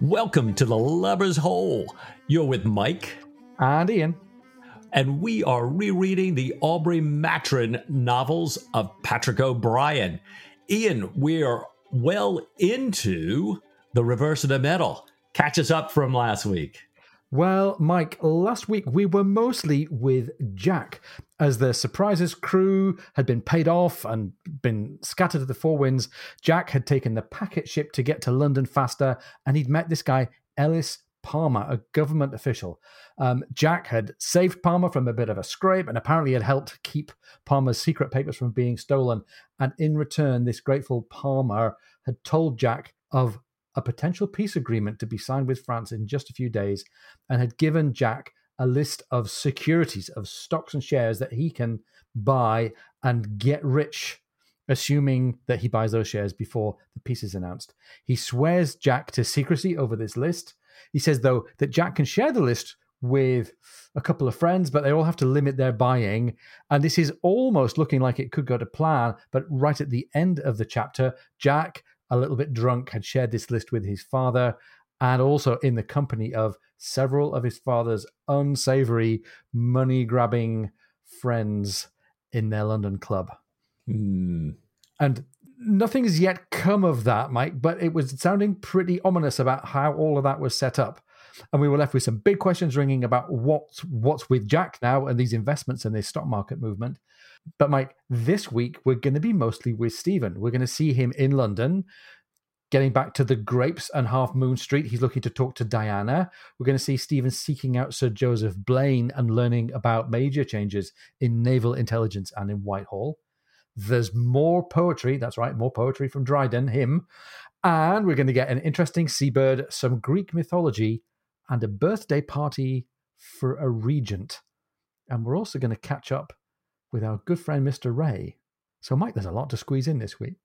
Welcome to the Lubber's Hole. You're with Mike and Ian, and we are rereading the Aubrey Maturin novels of Patrick O'Brian. Ian, we are well into the reverse of the medal. Catch us up from last week. Well, Mike, last week we were mostly with Jack, as the Surprises crew had been paid off and been scattered to the four winds. Jack had taken the packet ship to get to London faster, and he'd met this guy, Ellis Palmer, a government official. Um, Jack had saved Palmer from a bit of a scrape and apparently had helped keep Palmer's secret papers from being stolen. And in return, this grateful Palmer had told Jack of a potential peace agreement to be signed with France in just a few days and had given Jack a list of securities, of stocks and shares that he can buy and get rich, assuming that he buys those shares before the peace is announced. He swears Jack to secrecy over this list. He says, though, that Jack can share the list with a couple of friends, but they all have to limit their buying. And this is almost looking like it could go to plan. But right at the end of the chapter, Jack a little bit drunk, had shared this list with his father, and also in the company of several of his father's unsavory, money grabbing friends in their London club. Mm. And nothing has yet come of that, Mike, but it was sounding pretty ominous about how all of that was set up. And we were left with some big questions ringing about what's what's with Jack now and these investments and this stock market movement. But Mike, this week we're going to be mostly with Stephen. We're going to see him in London, getting back to the Grapes and Half Moon Street. He's looking to talk to Diana. We're going to see Stephen seeking out Sir Joseph Blaine and learning about major changes in naval intelligence and in Whitehall. There's more poetry. That's right, more poetry from Dryden, him. And we're going to get an interesting seabird, some Greek mythology, and a birthday party for a regent. And we're also going to catch up with our good friend Mr. Wray. So, Mike, there's a lot to squeeze in this week.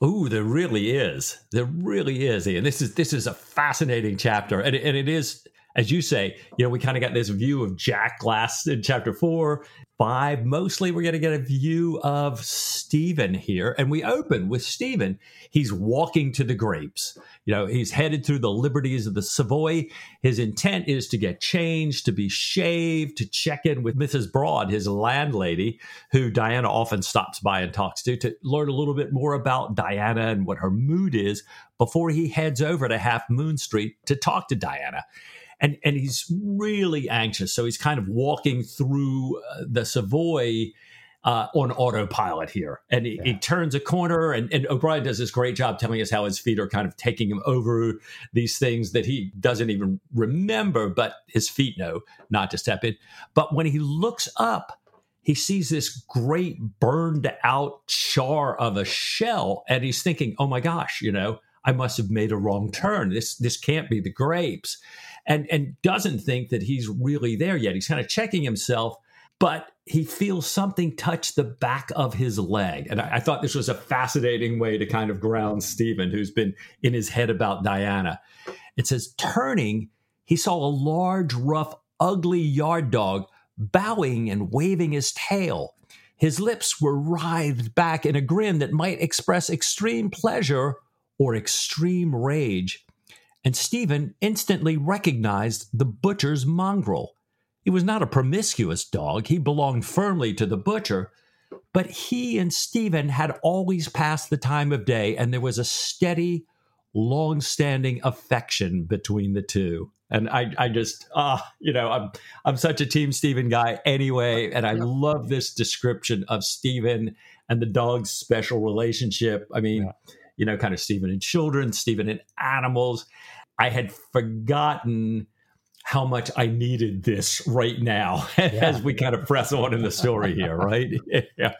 Oh, there really is. There really is, Ian. This is this is a fascinating chapter, and and it is, as you say, you know, we kind of got this view of Jack last in chapter four, five. Mostly, we're going to get a view of Stephen here, and we open with Stephen. He's walking to the grapes. You know, he's headed through the liberties of the Savoy. His intent is to get changed, to be shaved, to check in with Mrs. Broad, his landlady, who Diana often stops by and talks to, to learn a little bit more about Diana and what her mood is before he heads over to Half Moon Street to talk to Diana and and he's really anxious. So he's kind of walking through uh, the Savoy. Uh, on autopilot here. And he, yeah. he, turns a corner, and, and O'Brian does this great job telling us how his feet are kind of taking him over these things that he doesn't even remember, but his feet know not to step in. But when he looks up, he sees this great burned out char of a shell, and he's thinking, oh my gosh, you know, I must have made a wrong turn. This this can't be the grapes and and doesn't think that he's really there yet. He's kind of checking himself, but he feels something touch the back of his leg. And I, I thought this was a fascinating way to kind of ground Stephen, who's been in his head about Diana. It says, turning, he saw a large, rough, ugly yard dog bowing and waving his tail. His lips were writhed back in a grin that might express extreme pleasure or extreme rage and Stephen instantly recognized the butcher's mongrel. He was not a promiscuous dog, he belonged firmly to the butcher, but he and Stephen had always passed the time of day, and there was a steady, long standing affection between the two. And I, I just, ah, uh, you know, I'm, I'm such a Team Stephen guy anyway, and I love this description of Stephen and the dog's special relationship. I mean, yeah. you know, kind of Stephen and children, Stephen and animals. I had forgotten how much I needed this right now yeah. as we kind of press on in the story here, right? yeah.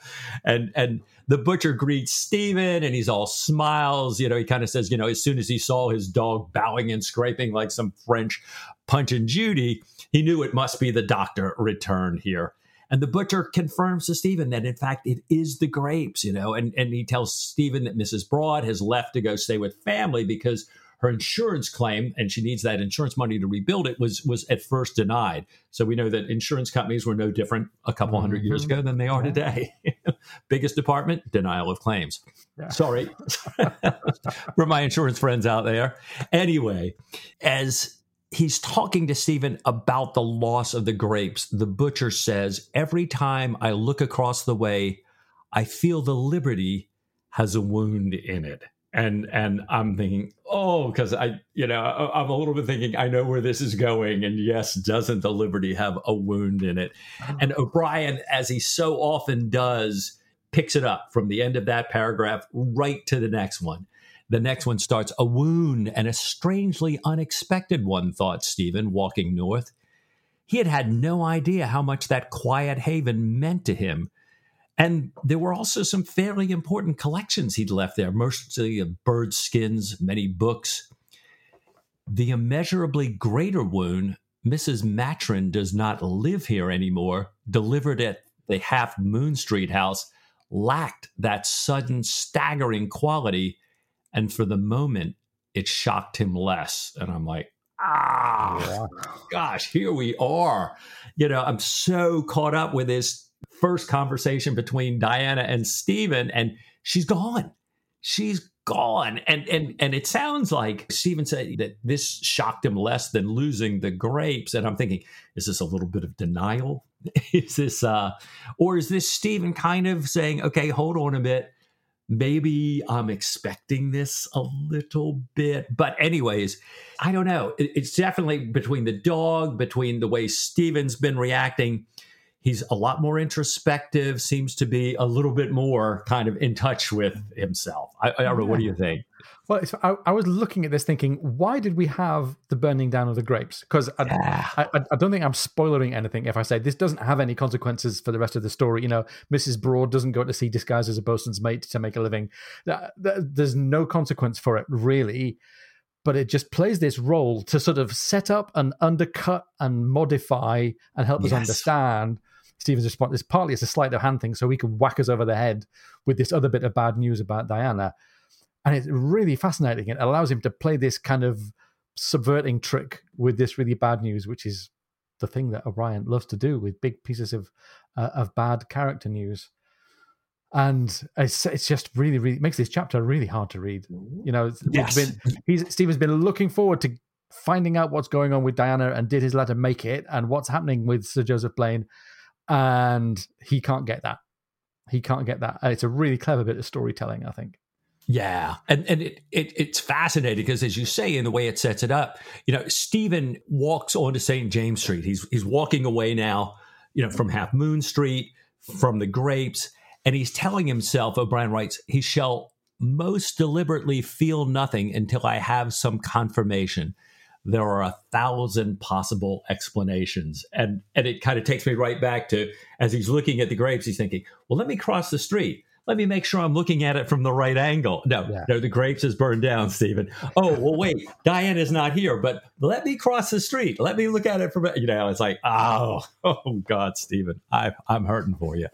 And and the butcher greets Stephen and he's all smiles. You know, he kind of says, you know, as soon as he saw his dog bowing and scraping like some French punch and Judy, he knew it must be the doctor returned here. And the butcher confirms to Stephen that, in fact, it is the grapes, you know, and, and he tells Stephen that Mrs. Broad has left to go stay with family because her insurance claim, and she needs that insurance money to rebuild it, was was at first denied. So we know that insurance companies were no different a couple hundred years mm-hmm. ago than they are today. Biggest department, denial of claims. Yeah. Sorry for my insurance friends out there. Anyway, as he's talking to Stephen about the loss of the grapes. The butcher says, Every time I look across the way, I feel the liberty has a wound in it. And and I'm thinking, oh, because I, you know, I'm a little bit thinking, I know where this is going. And yes, doesn't the Liberty have a wound in it? Oh. And O'Brian, as he so often does, picks it up from the end of that paragraph right to the next one. The next one starts a wound and a strangely unexpected one, thought Stephen, walking north. He had had no idea how much that quiet haven meant to him. And there were also some fairly important collections he'd left there, mostly of bird skins, many books. The immeasurably greater wound, Mrs. Maturin does not live here anymore, delivered at the Half Moon Street house, lacked that sudden, staggering quality and for the moment, it shocked him less. And I'm like, ah, yeah. gosh, here we are. You know, I'm so caught up with this first conversation between Diana and Stephen, and she's gone. She's gone. And and and it sounds like Stephen said that this shocked him less than losing the grapes. And I'm thinking, is this a little bit of denial? is this uh or is this Stephen kind of saying, okay, hold on a bit maybe I'm expecting this a little bit. But, anyways, I don't know. It's definitely between the dog, between the way Stephen's been reacting. He's a lot more introspective, seems to be a little bit more kind of in touch with himself. I, I don't know. What do you think? Well, I, I, was looking at this thinking, why did we have the burning down of the grapes? Because I, yeah. I, I, don't think I'm spoiling anything if I say this doesn't have any consequences for the rest of the story. You know, Mrs. Broad doesn't go to sea disguised as a bosun's mate to make a living. There's no consequence for it, really. But it just plays this role to sort of set up and undercut and modify and help yes. us understand Stephen's response is partly it's a sleight of hand thing, so he can whack us over the head with this other bit of bad news about Diana and it's really fascinating. It allows him to play this kind of subverting trick with this really bad news, which is the thing that O'Brian loves to do with big pieces of uh, of bad character news. And it's it's just really really makes this chapter really hard to read. You know, yes. been, he's Stephen's been looking forward to finding out what's going on with Diana and did his letter make it and what's happening with Sir Joseph Blaine, and he can't get that. He can't get that. It's a really clever bit of storytelling, I think. Yeah, and and it, it it's fascinating because as you say in the way it sets it up, you know, Stephen walks onto St. James Street. He's he's walking away now, you know, from Half Moon Street, from the grapes, and he's telling himself, O'Brian writes, he shall most deliberately feel nothing until I have some confirmation. There are a thousand possible explanations. And and it kind of takes me right back to as he's looking at the grapes, he's thinking, well, let me cross the street let me make sure I'm looking at it from the right angle. No, yeah. no, the grapes is burned down, Stephen. Oh, well, wait, Diane is not here, but let me cross the street. Let me look at it from, you know, it's like, oh, oh God, Stephen, I, I'm hurting for you.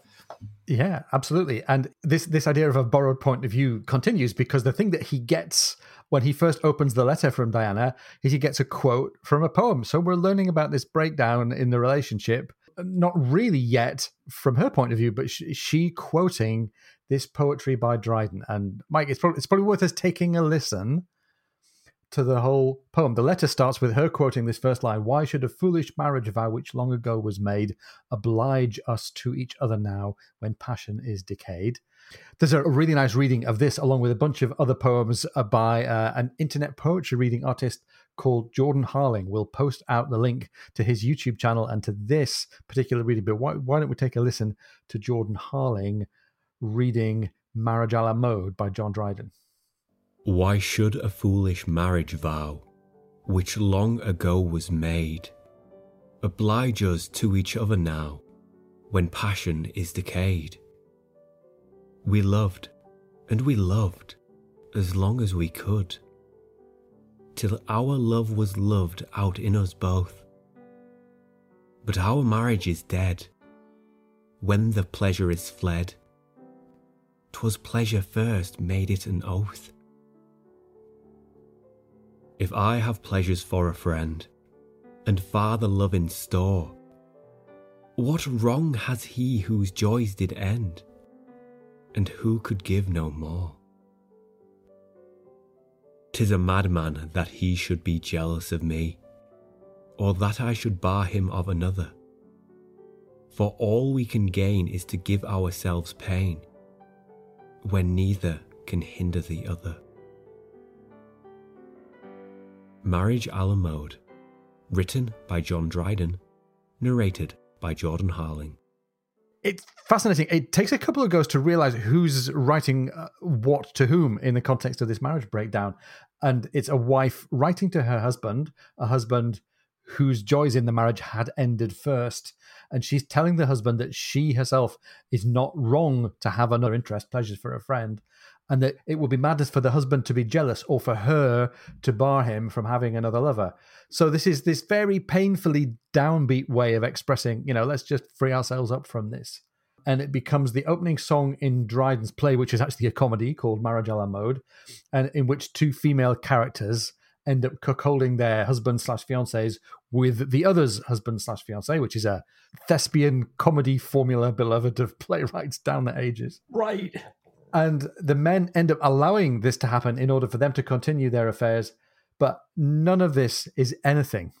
Yeah, absolutely. And this this idea of a borrowed point of view continues because the thing that he gets when he first opens the letter from Diana is he gets a quote from a poem. So we're learning about this breakdown in the relationship, not really yet from her point of view, but she, she quoting this poetry by Dryden. And Mike, it's probably, it's probably worth us taking a listen to the whole poem. The letter starts with her quoting this first line Why should a foolish marriage vow which long ago was made oblige us to each other now when passion is decayed? There's a really nice reading of this along with a bunch of other poems uh, by uh, an internet poetry reading artist called Jordan Harling. We'll post out the link to his YouTube channel and to this particular reading. But why, why don't we take a listen to Jordan Harling? reading Marriage a la Mode by John Dryden. Why should a foolish marriage vow, which long ago was made, oblige us to each other now, when passion is decayed? We loved, and we loved, as long as we could, till our love was loved out in us both. But our marriage is dead, when the pleasure is fled 'twas pleasure first made it an oath. If I have pleasures for a friend, and father love in store, what wrong has he whose joys did end, and who could give no more? 'Tis a madman that he should be jealous of me, or that I should bar him of another. For all we can gain is to give ourselves pain, when neither can hinder the other. Marriage a la mode, written by John Dryden, narrated by Jordan Harling. It's fascinating. It takes a couple of goes to realize who's writing uh, what to whom in the context of this marriage breakdown. And it's a wife writing to her husband, a husband whose joys in the marriage had ended first. And she's telling the husband that she herself is not wrong to have another interest, pleasures for a friend, and that it would be madness for the husband to be jealous or for her to bar him from having another lover. So this is this very painfully downbeat way of expressing, you know, let's just free ourselves up from this. And it becomes the opening song in Dryden's play, which is actually a comedy called Marriage a la Mode, and in which two female characters end up cuckolding their husband slash fiancés with the other's husband slash fiancé, which is a thespian comedy formula beloved of playwrights down the ages. Right. And the men end up allowing this to happen in order for them to continue their affairs. But none of this is anything.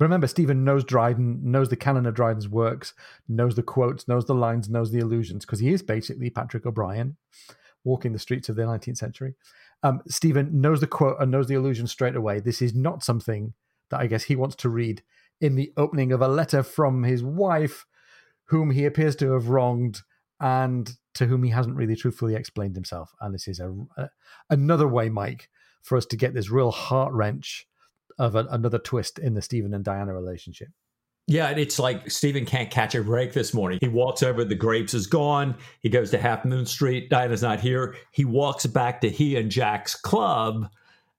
Remember, Stephen knows Dryden, knows the canon of Dryden's works, knows the quotes, knows the lines, knows the allusions, because he is basically Patrick O'Brian walking the streets of the 19th century. Um, Stephen knows the quote and knows the allusion straight away. This is not something that I guess he wants to read in the opening of a letter from his wife, whom he appears to have wronged and to whom he hasn't really truthfully explained himself. And this is a, a another way, Mike, for us to get this real heart wrench of a, another twist in the Stephen and Diana relationship. Yeah, it's like Stephen can't catch a break this morning. He walks over, the grapes is gone. He goes to Half Moon Street. Diana's not here. He walks back to he and Jack's club,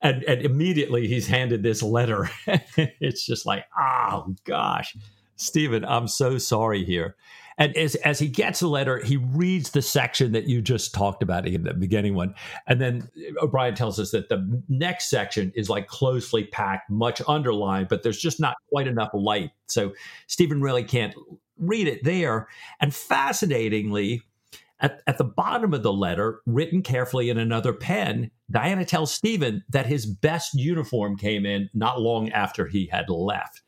and, and immediately he's handed this letter. it's just like, oh gosh, Stephen, I'm so sorry here. And as, as he gets the letter, he reads the section that you just talked about in the beginning one. And then uh, O'Brian tells us that the next section is like closely packed, much underlined, but there's just not quite enough light. So Stephen really can't read it there. And fascinatingly, at, at the bottom of the letter, written carefully in another pen, Diana tells Stephen that his best uniform came in not long after he had left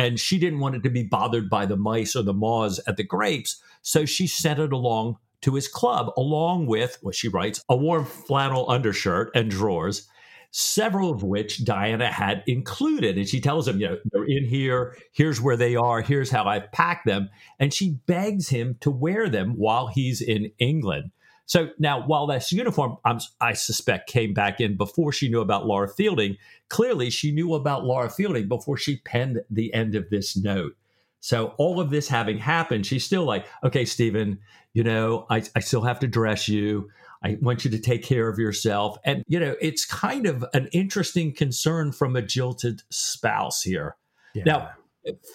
and she didn't want it to be bothered by the mice or the moths at the grapes. So she sent it along to his club, along with what she writes a warm flannel undershirt and drawers, several of which Diana had included. And she tells him, you know, they're in here, here's where they are, here's how I've packed them. And she begs him to wear them while he's in England. So now, while this uniform, I'm, i suspect, came back in before she knew about Laura Fielding, clearly she knew about Laura Fielding before she penned the end of this note. So all of this having happened, she's still like, okay, Stephen, you know, I, I still have to dress you. I want you to take care of yourself. And, you know, it's kind of an interesting concern from a jilted spouse here. Yeah. Now,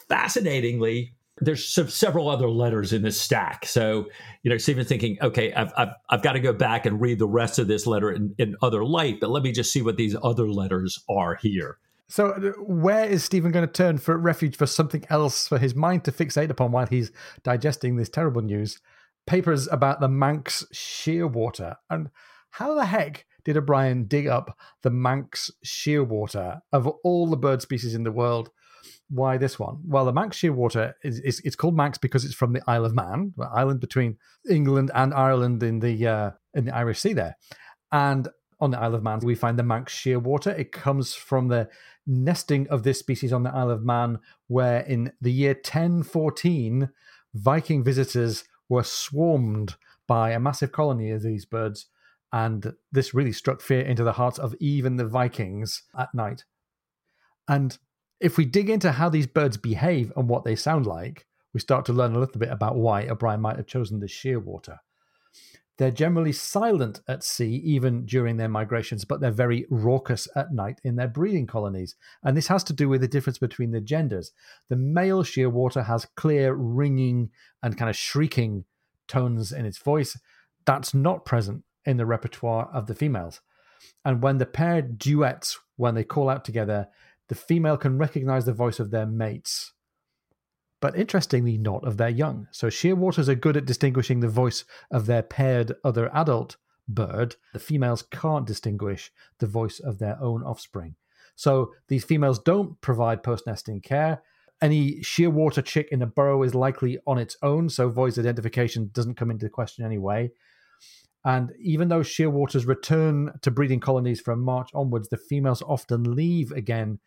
fascinatingly, there's several other letters in this stack. So, you know, Stephen's thinking, okay, I've, I've, I've got to go back and read the rest of this letter in, in other light, but let me just see what these other letters are here. So, uh, where is Stephen going to turn for refuge for something else for his mind to fixate upon while he's digesting this terrible news? Papers about the Manx shearwater. And how the heck did O'Brian dig up the Manx shearwater of all the bird species in the world? Why this one? Well, the Manx shearwater is, is it's called Manx because it's from the Isle of Man, the island between England and Ireland in the uh, in the Irish Sea there. And on the Isle of Man, we find the Manx shearwater. It comes from the nesting of this species on the Isle of Man, where in the year 1014, Viking visitors were swarmed by a massive colony of these birds. And this really struck fear into the hearts of even the Vikings at night. And if we dig into how these birds behave and what they sound like, we start to learn a little bit about why O'Brian might have chosen the shearwater. They're generally silent at sea, even during their migrations, but they're very raucous at night in their breeding colonies. And this has to do with the difference between the genders. The male shearwater has clear, ringing, and kind of shrieking tones in its voice. That's not present in the repertoire of the females. And when the pair duets when they call out together, the female can recognize the voice of their mates, but interestingly, not of their young. So shearwaters are good at distinguishing the voice of their paired other adult bird. The females can't distinguish the voice of their own offspring. So these females don't provide post nesting care. Any shearwater chick in a burrow is likely on its own, so voice identification doesn't come into question anyway. And even though shearwaters return to breeding colonies from March onwards, the females often leave again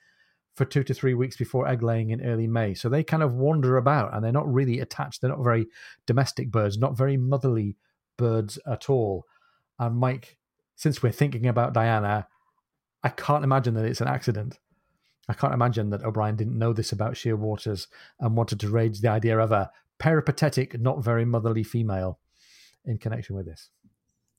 for two to three weeks before egg laying in early May. So they kind of wander about and they're not really attached. They're not very domestic birds, not very motherly birds at all. And Mike, since we're thinking about Diana, I can't imagine that it's an accident. I can't imagine that O'Brian didn't know this about Shearwaters and wanted to raise the idea of a peripatetic, not very motherly female in connection with this.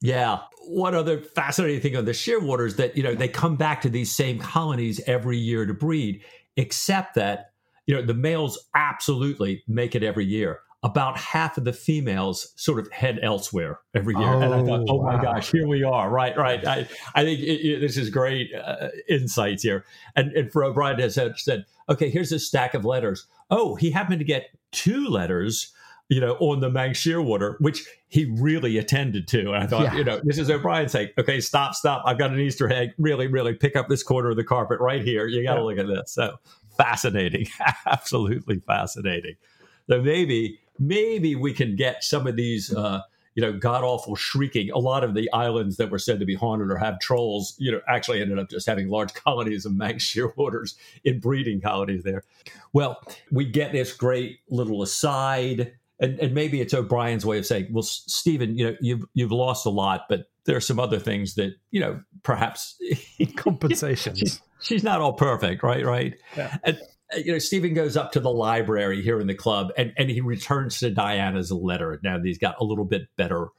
Yeah. One other fascinating thing on the shearwaters is that, you know, they come back to these same colonies every year to breed, except that, you know, the males absolutely make it every year. About half of the females sort of head elsewhere every year. Oh, and I thought, oh wow. my gosh, here we are. Right, right. I, I think it, it, this is great uh, insights here. And, and for O'Brian has said, said, okay, here's a stack of letters. Oh, he happened to get two letters you know, on the Manx Shearwater, which he really attended to. And I thought, yeah. you know, this is O'Brian saying, okay, stop, stop. I've got an Easter egg. Really, really pick up this corner of the carpet right here. You got to yeah. look at this. So fascinating. Absolutely fascinating. So maybe, maybe we can get some of these, uh, you know, god awful shrieking. A lot of the islands that were said to be haunted or have trolls, you know, actually ended up just having large colonies of Manx shearwaters in breeding colonies there. Well, we get this great little aside and, and maybe it's O'Brian's way of saying, well, Stephen, you know, you've you've lost a lot, but there are some other things that you know, perhaps compensations. she's, she's, not all perfect, right? Right. Yeah. And uh, you know, Stephen goes up to the library here in the club, and and he returns to Diana's letter. Now he's got a little bit better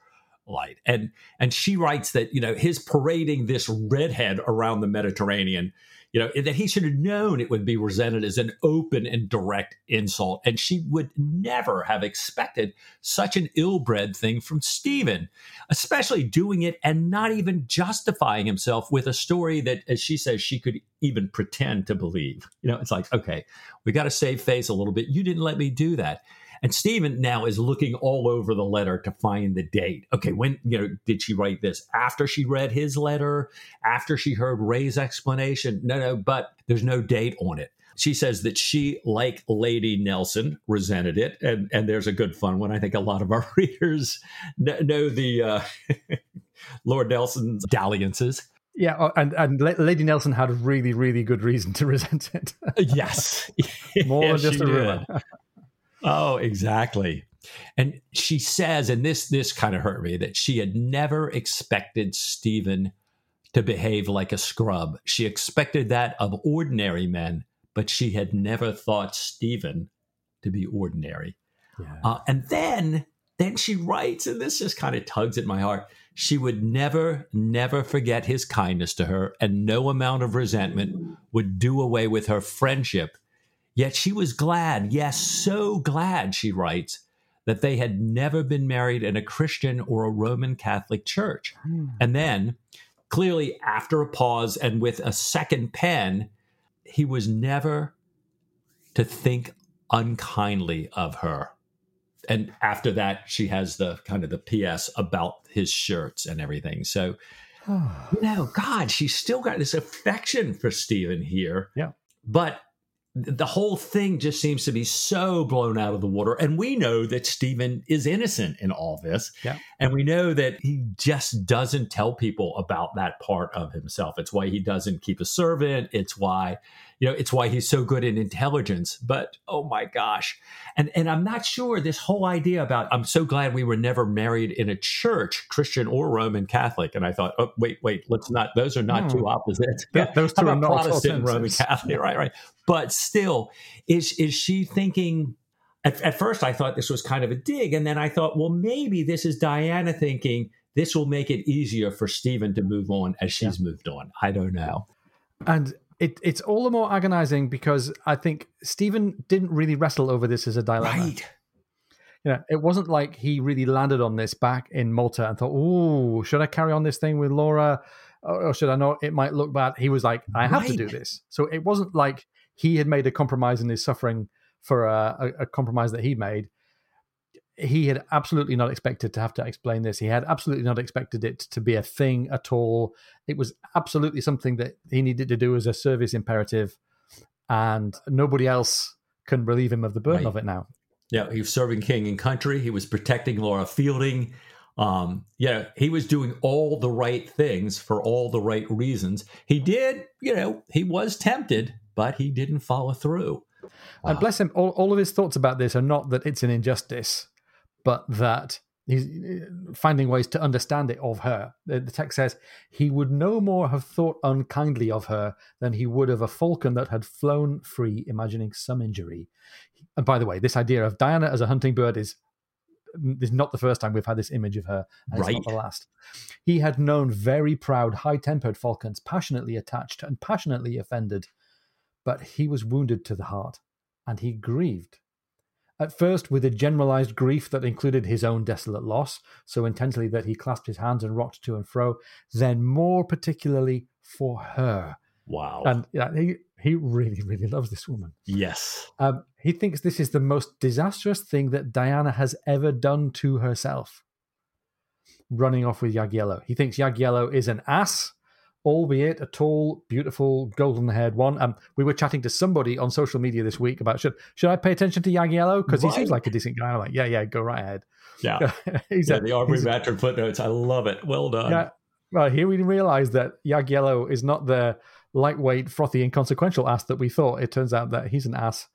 light, and and she writes that you know his parading this redhead around the Mediterranean you know, that he should have known it would be resented as an open and direct insult. And she would never have expected such an ill bred thing from Stephen, especially doing it and not even justifying himself with a story that, as she says, she could even pretend to believe. You know, it's like, okay, we got to save face a little bit. You didn't let me do that. And Stephen now is looking all over the letter to find the date. Okay, when you know did she write this? After she read his letter? After she heard Wray's explanation? No, no, but there's no date on it. She says that she, like Lady Nelson, resented it, and and there's a good fun one. I think a lot of our readers know the uh, Lord Nelson's dalliances. Yeah, oh, and and Lady Nelson had a really really good reason to resent it. yes, more yes, than just a rumor. Oh, exactly. And she says, and this this kind of hurt me, that she had never expected Stephen to behave like a scrub. She expected that of ordinary men, but she had never thought Stephen to be ordinary. Yeah. Uh, and then then she writes, and this just kind of tugs at my heart. She would never, never forget his kindness to her, and no amount of resentment would do away with her friendship Yet she was glad, yes, so glad, she writes, that they had never been married in a Christian or a Roman Catholic church. Hmm. And then, clearly, after a pause and with a second pen, he was never to think unkindly of her. And after that, she has the kind of the PS about his shirts and everything. So, you know, God, she's still got this affection for Stephen here. Yeah. But the whole thing just seems to be so blown out of the water. And we know that Stephen is innocent in all this. Yeah. And we know that he just doesn't tell people about that part of himself. It's why he doesn't keep a servant. It's why you know it's why he's so good in intelligence but oh my gosh and and i'm not sure this whole idea about i'm so glad we were never married in a church christian or roman catholic and i thought oh wait wait let's not those are not two hmm. opposites yeah, those two are not protestant and roman catholic right right but still is is she thinking at, at first i thought this was kind of a dig and then i thought well maybe this is diana thinking this will make it easier for Stephen to move on as she's yeah. moved on. I don't know. And it, it's all the more agonizing because I think Stephen didn't really wrestle over this as a dilemma. Right. You know, it wasn't like he really landed on this back in Malta and thought, "Oh, should I carry on this thing with Laura?" or should I know it might look bad? He was like, I have right. to do this. So it wasn't like he had made a compromise and is suffering for a, a, a compromise that he made. He had absolutely not expected to have to explain this. He had absolutely not expected it to be a thing at all. It was absolutely something that he needed to do as a service imperative, and nobody else can relieve him of the burden right. of it now. Yeah, he was serving king and country. He was protecting Laura Fielding. Um, yeah, he was doing all the right things for all the right reasons. He did, you know, he was tempted, but he didn't follow through. And bless him, all, all of his thoughts about this are not that it's an injustice, but that he's uh, finding ways to understand it of her. The, text says, He would no more have thought unkindly of her than he would of a falcon that had flown free, imagining some injury. And by the way, this idea of Diana as a hunting bird is this is not the first time we've had this image of her, and right. it's not the last. He had known very proud, high tempered falcons, passionately attached and passionately offended, but he was wounded to the heart, and he grieved. At first, with a generalized grief that included his own desolate loss, so intensely that he clasped his hands and rocked to and fro, then more particularly for her. Wow. And yeah, he, he really, really loves this woman. Yes. Um, he thinks this is the most disastrous thing that Diana has ever done to herself. Running off with Jagiello. He thinks Jagiello is an ass, albeit a tall, beautiful, golden haired one. Um, we were chatting to somebody on social media this week about should should I pay attention to Jagiello? Because he seems like a decent guy. I'm like, yeah, yeah, go right ahead. Yeah. he's yeah, a, the Aubrey Maturin footnotes. I love it. Well done. Yeah. Well, here we realize that Jagiello is not the lightweight, frothy, inconsequential ass that we thought. It turns out that he's an ass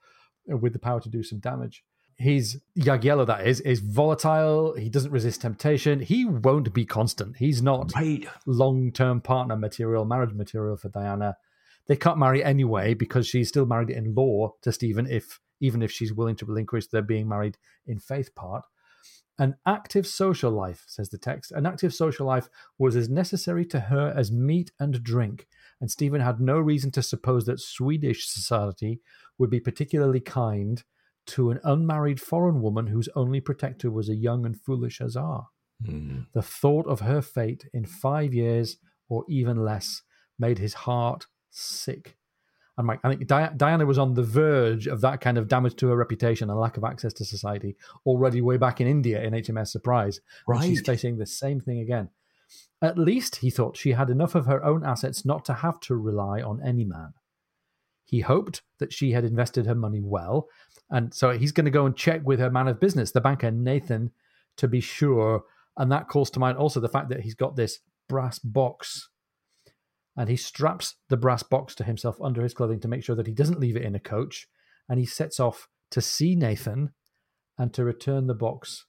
with the power to do some damage. He's Jagiello, that is, is volatile. He doesn't resist temptation. He won't be constant. He's not right. long term partner material, marriage material for Diana. They can't marry anyway because she's still married in law to Stephen, if even if she's willing to relinquish their being married in faith part. An active social life, says the text, an active social life was as necessary to her as meat and drink, and Stephen had no reason to suppose that Swedish society would be particularly kind to an unmarried foreign woman whose only protector was a young and foolish Hussar. Mm. The thought of her fate in five years or even less made his heart sick. And Mike, I think Diana was on the verge of that kind of damage to her reputation and lack of access to society already way back in India in HMS Surprise. Right. she's facing the same thing again. At least, he thought, she had enough of her own assets not to have to rely on any man. He hoped that she had invested her money well, and so he's going to go and check with her man of business, the banker Nathan, to be sure. And that calls to mind also the fact that he's got this brass box, and he straps the brass box to himself under his clothing to make sure that he doesn't leave it in a coach. And he sets off to see Nathan and to return the box.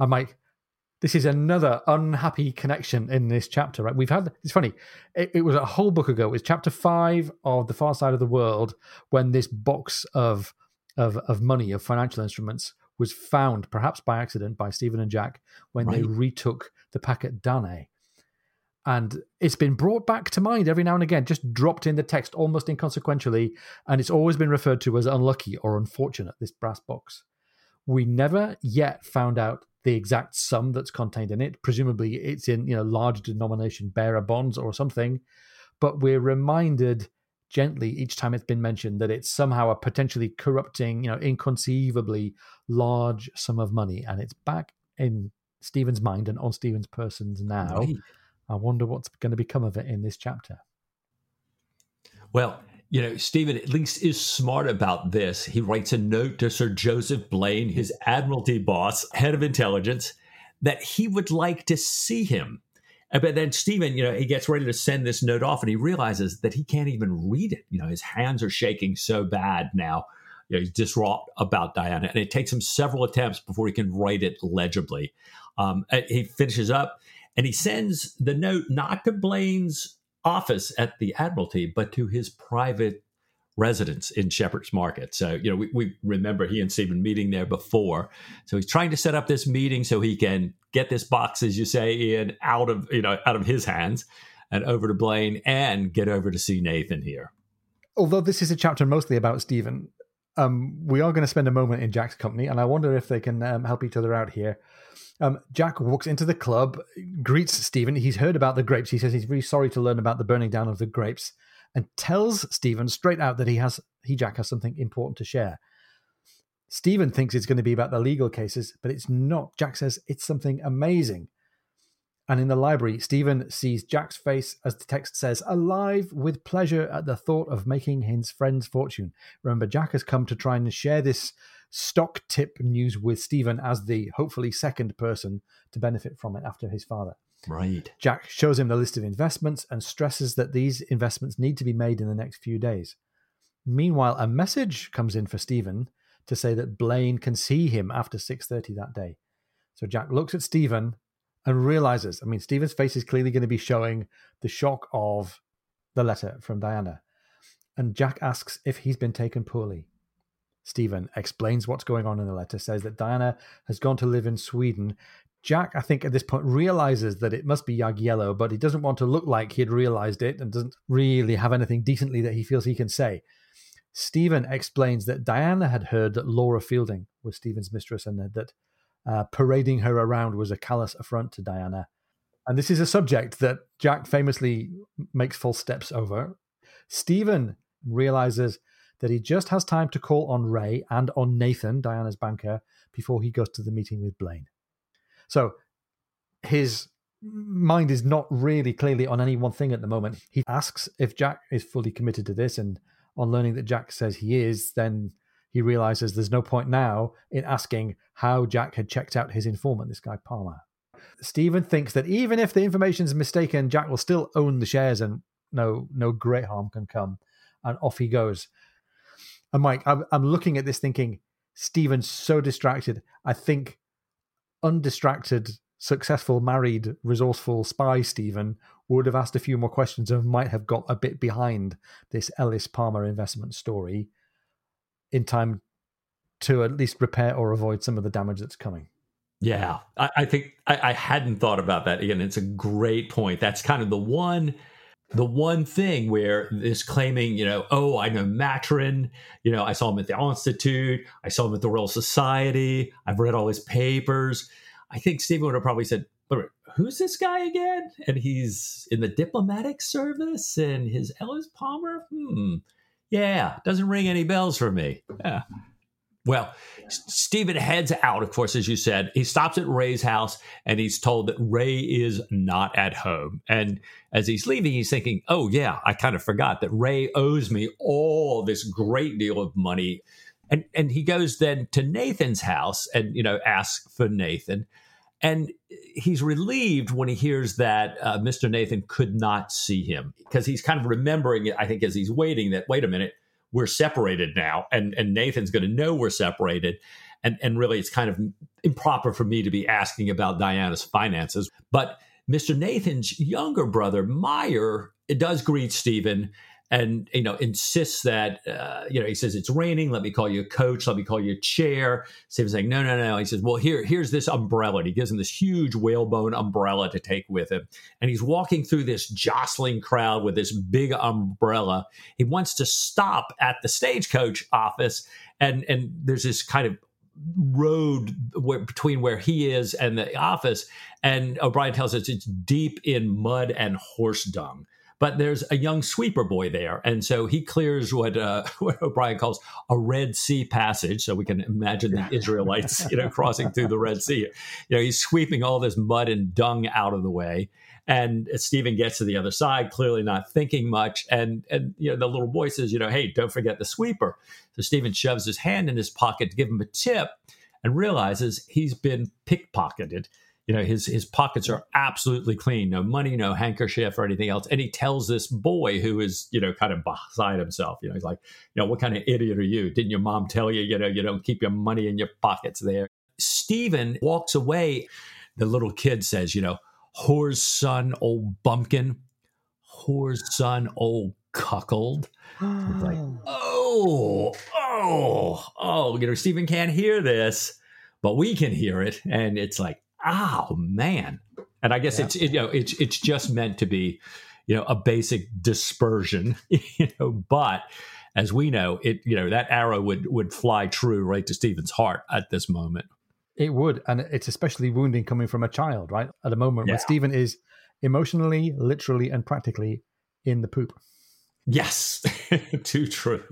I'm like, this is another unhappy connection in this chapter, right? We've had it's funny. It, it, was a whole book ago. It was chapter five of the Far Side of the World when this box of of of money of financial instruments was found, perhaps by accident, by Stephen and Jack when right. they retook the packet Danae. And it's been brought back to mind every now and again, just dropped in the text almost inconsequentially, and it's always been referred to as unlucky or unfortunate. This brass box. We never yet found out the exact sum that's contained in it. Presumably, it's in you know large denomination bearer bonds or something. But we're reminded gently each time it's been mentioned that it's somehow a potentially corrupting, you know, inconceivably large sum of money, and it's back in Stephen's mind and on Stephen's persons now. Right. I wonder what's going to become of it in this chapter. Well, you know, Stephen at least is smart about this. He writes a note to Sir Joseph Blaine, his Admiralty boss, head of intelligence, that he would like to see him. But then Stephen, you know, he gets ready to send this note off and he realizes that he can't even read it. You know, his hands are shaking so bad now. You know, he's distraught about Diana. And it takes him several attempts before he can write it legibly. Um, he finishes up and he sends the note not to Blaine's office at the Admiralty, but to his private residence in Shepherd's Market. So, you know, we, we remember he and Stephen meeting there before. So he's trying to set up this meeting so he can get this box, as you say, in out of, you know, out of his hands and over to Blaine and get over to see Nathan here. Although this is a chapter mostly about Stephen, um, we are going to spend a moment in Jack's company, and I wonder if they can um, help each other out here. Um, Jack walks into the club, greets Stephen. He's heard about the grapes. He says he's really sorry to learn about the burning down of the grapes, and tells Stephen straight out that he has he Jack has something important to share. Stephen thinks it's going to be about the legal cases, but it's not. Jack says it's something amazing. And in the library, Stephen sees Jack's face as the text says, alive with pleasure at the thought of making his friend's fortune. Remember, Jack has come to try and share this stock tip news with Stephen as the hopefully second person to benefit from it after his father. Right. Jack shows him the list of investments and stresses that these investments need to be made in the next few days. Meanwhile, a message comes in for Stephen to say that Blaine can see him after 6:30 that day. So Jack looks at Stephen and realizes, I mean, Stephen's face is clearly going to be showing the shock of the letter from Diana. And Jack asks if he's been taken poorly. Stephen explains what's going on in the letter, says that Diana has gone to live in Sweden. Jack, I think, at this point realizes that it must be Jagiello, but he doesn't want to look like he had realized it and doesn't really have anything decently that he feels he can say. Stephen explains that Diana had heard that Laura Fielding was Stephen's mistress and that uh, parading her around was a callous affront to Diana. And this is a subject that Jack famously makes false steps over. Stephen realizes that he just has time to call on Wray and on Nathan, Diana's banker, before he goes to the meeting with Blaine. So his mind is not really clearly on any one thing at the moment. He asks if Jack is fully committed to this, and on learning that Jack says he is, then he realizes there's no point now in asking how Jack had checked out his informant, this guy Palmer. Stephen thinks that even if the information is mistaken, Jack will still own the shares and no no great harm can come. And off he goes. And Mike, I'm, I'm looking at this thinking, Stephen's so distracted. I think undistracted, successful, married, resourceful spy Stephen would have asked a few more questions and might have got a bit behind this Ellis Palmer investment story in time to at least repair or avoid some of the damage that's coming. Yeah, I, I think I, I, hadn't thought about that. Again, it's a great point. That's kind of the one, the one thing where this claiming, you know, oh, I know Maturin. You know, I saw him at the Institute. I saw him at the Royal Society. I've read all his papers. I think Stephen would have probably said, but "Who's this guy again?" And he's in the diplomatic service, and his Ellis Palmer. Hmm yeah, doesn't ring any bells for me. Yeah. Well, Stephen heads out, of course, as you said. He stops at Wray's house and he's told that Wray is not at home. And as he's leaving, he's thinking, oh, yeah, I kind of forgot that Wray owes me all this great deal of money. And, and he goes then to Nathan's house and, you know, asks for Nathan. And he's relieved when he hears that uh, Mr. Nathan could not see him because he's kind of remembering it, I think, as he's waiting that, wait a minute, we're separated now. And, and Nathan's going to know we're separated. And, and really, it's kind of improper for me to be asking about Diana's finances. But Mr. Nathan's younger brother, Meyer, it does greet Stephen and you know insists that uh, you know he says it's raining. Let me call you a coach. Let me call you a chair. Stephen's saying no no no. He says well here here's this umbrella. And he gives him this huge whalebone umbrella to take with him. And he's walking through this jostling crowd with this big umbrella. He wants to stop at the stagecoach office and and there's this kind of road where, between where he is and the office. And o'brian tells us it's deep in mud and horse dung but there's a young sweeper boy there, and so he clears what uh, what O'Brian calls a Red Sea passage. So we can imagine the Israelites, you know, crossing through the Red Sea. You know, he's sweeping all this mud and dung out of the way. And Stephen gets to the other side, clearly not thinking much. And and you know, the little boy says, you know, hey, don't forget the sweeper. So Stephen shoves his hand in his pocket to give him a tip and realizes he's been pickpocketed you know his his pockets are absolutely clean no money no handkerchief or anything else. And he tells this boy who is you know kind of beside himself you know he's like you know what kind of idiot are you? Didn't your mom tell you you know you don't keep your money in your pockets there? Stephen walks away. The little kid says you know whore's son old bumpkin? Whore's son old cuckold? Like oh oh oh you know stephen can't hear this but we can hear it. And it's like oh man and i guess yeah. it's it, you know it's it's just meant to be you know a basic dispersion you know but as we know, it you know that arrow would would fly true right to Stephen's heart at this moment. It would, and it's especially wounding coming from a child, right? At a moment yeah. when Stephen is emotionally, literally, and practically in the poop. Yes, too true.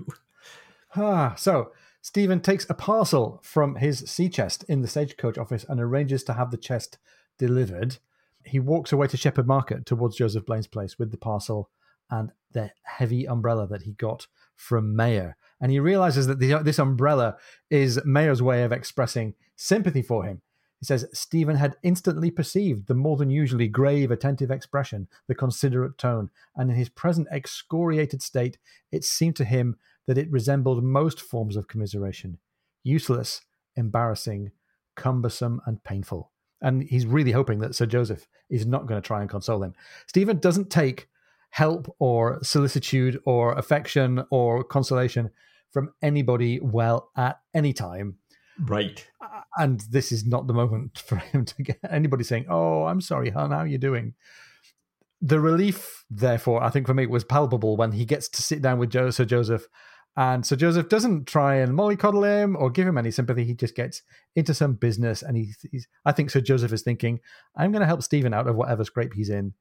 Ah, so Stephen takes a parcel from his sea chest in the stagecoach office and arranges to have the chest delivered. He walks away to Shepherd Market towards Joseph Blaine's place with the parcel and the heavy umbrella that he got from Mayer. And he realizes that the, this umbrella is Mayer's way of expressing sympathy for him. He says Stephen had instantly perceived the more than usually grave, attentive expression, the considerate tone, and in his present excoriated state, it seemed to him that it resembled most forms of commiseration useless, embarrassing, cumbersome, and painful. And he's really hoping that Sir Joseph is not going to try and console him. Stephen doesn't take help or solicitude or affection or consolation from anybody well at any time. Right. And this is not the moment for him to get anybody saying, Oh, I'm sorry, hon, how are you doing? The relief, therefore, I think for me was palpable when he gets to sit down with Sir Joseph. And so Joseph doesn't try and mollycoddle him or give him any sympathy. He just gets into some business. And he, he's, I think Sir Joseph is thinking, I'm going to help Stephen out of whatever scrape he's in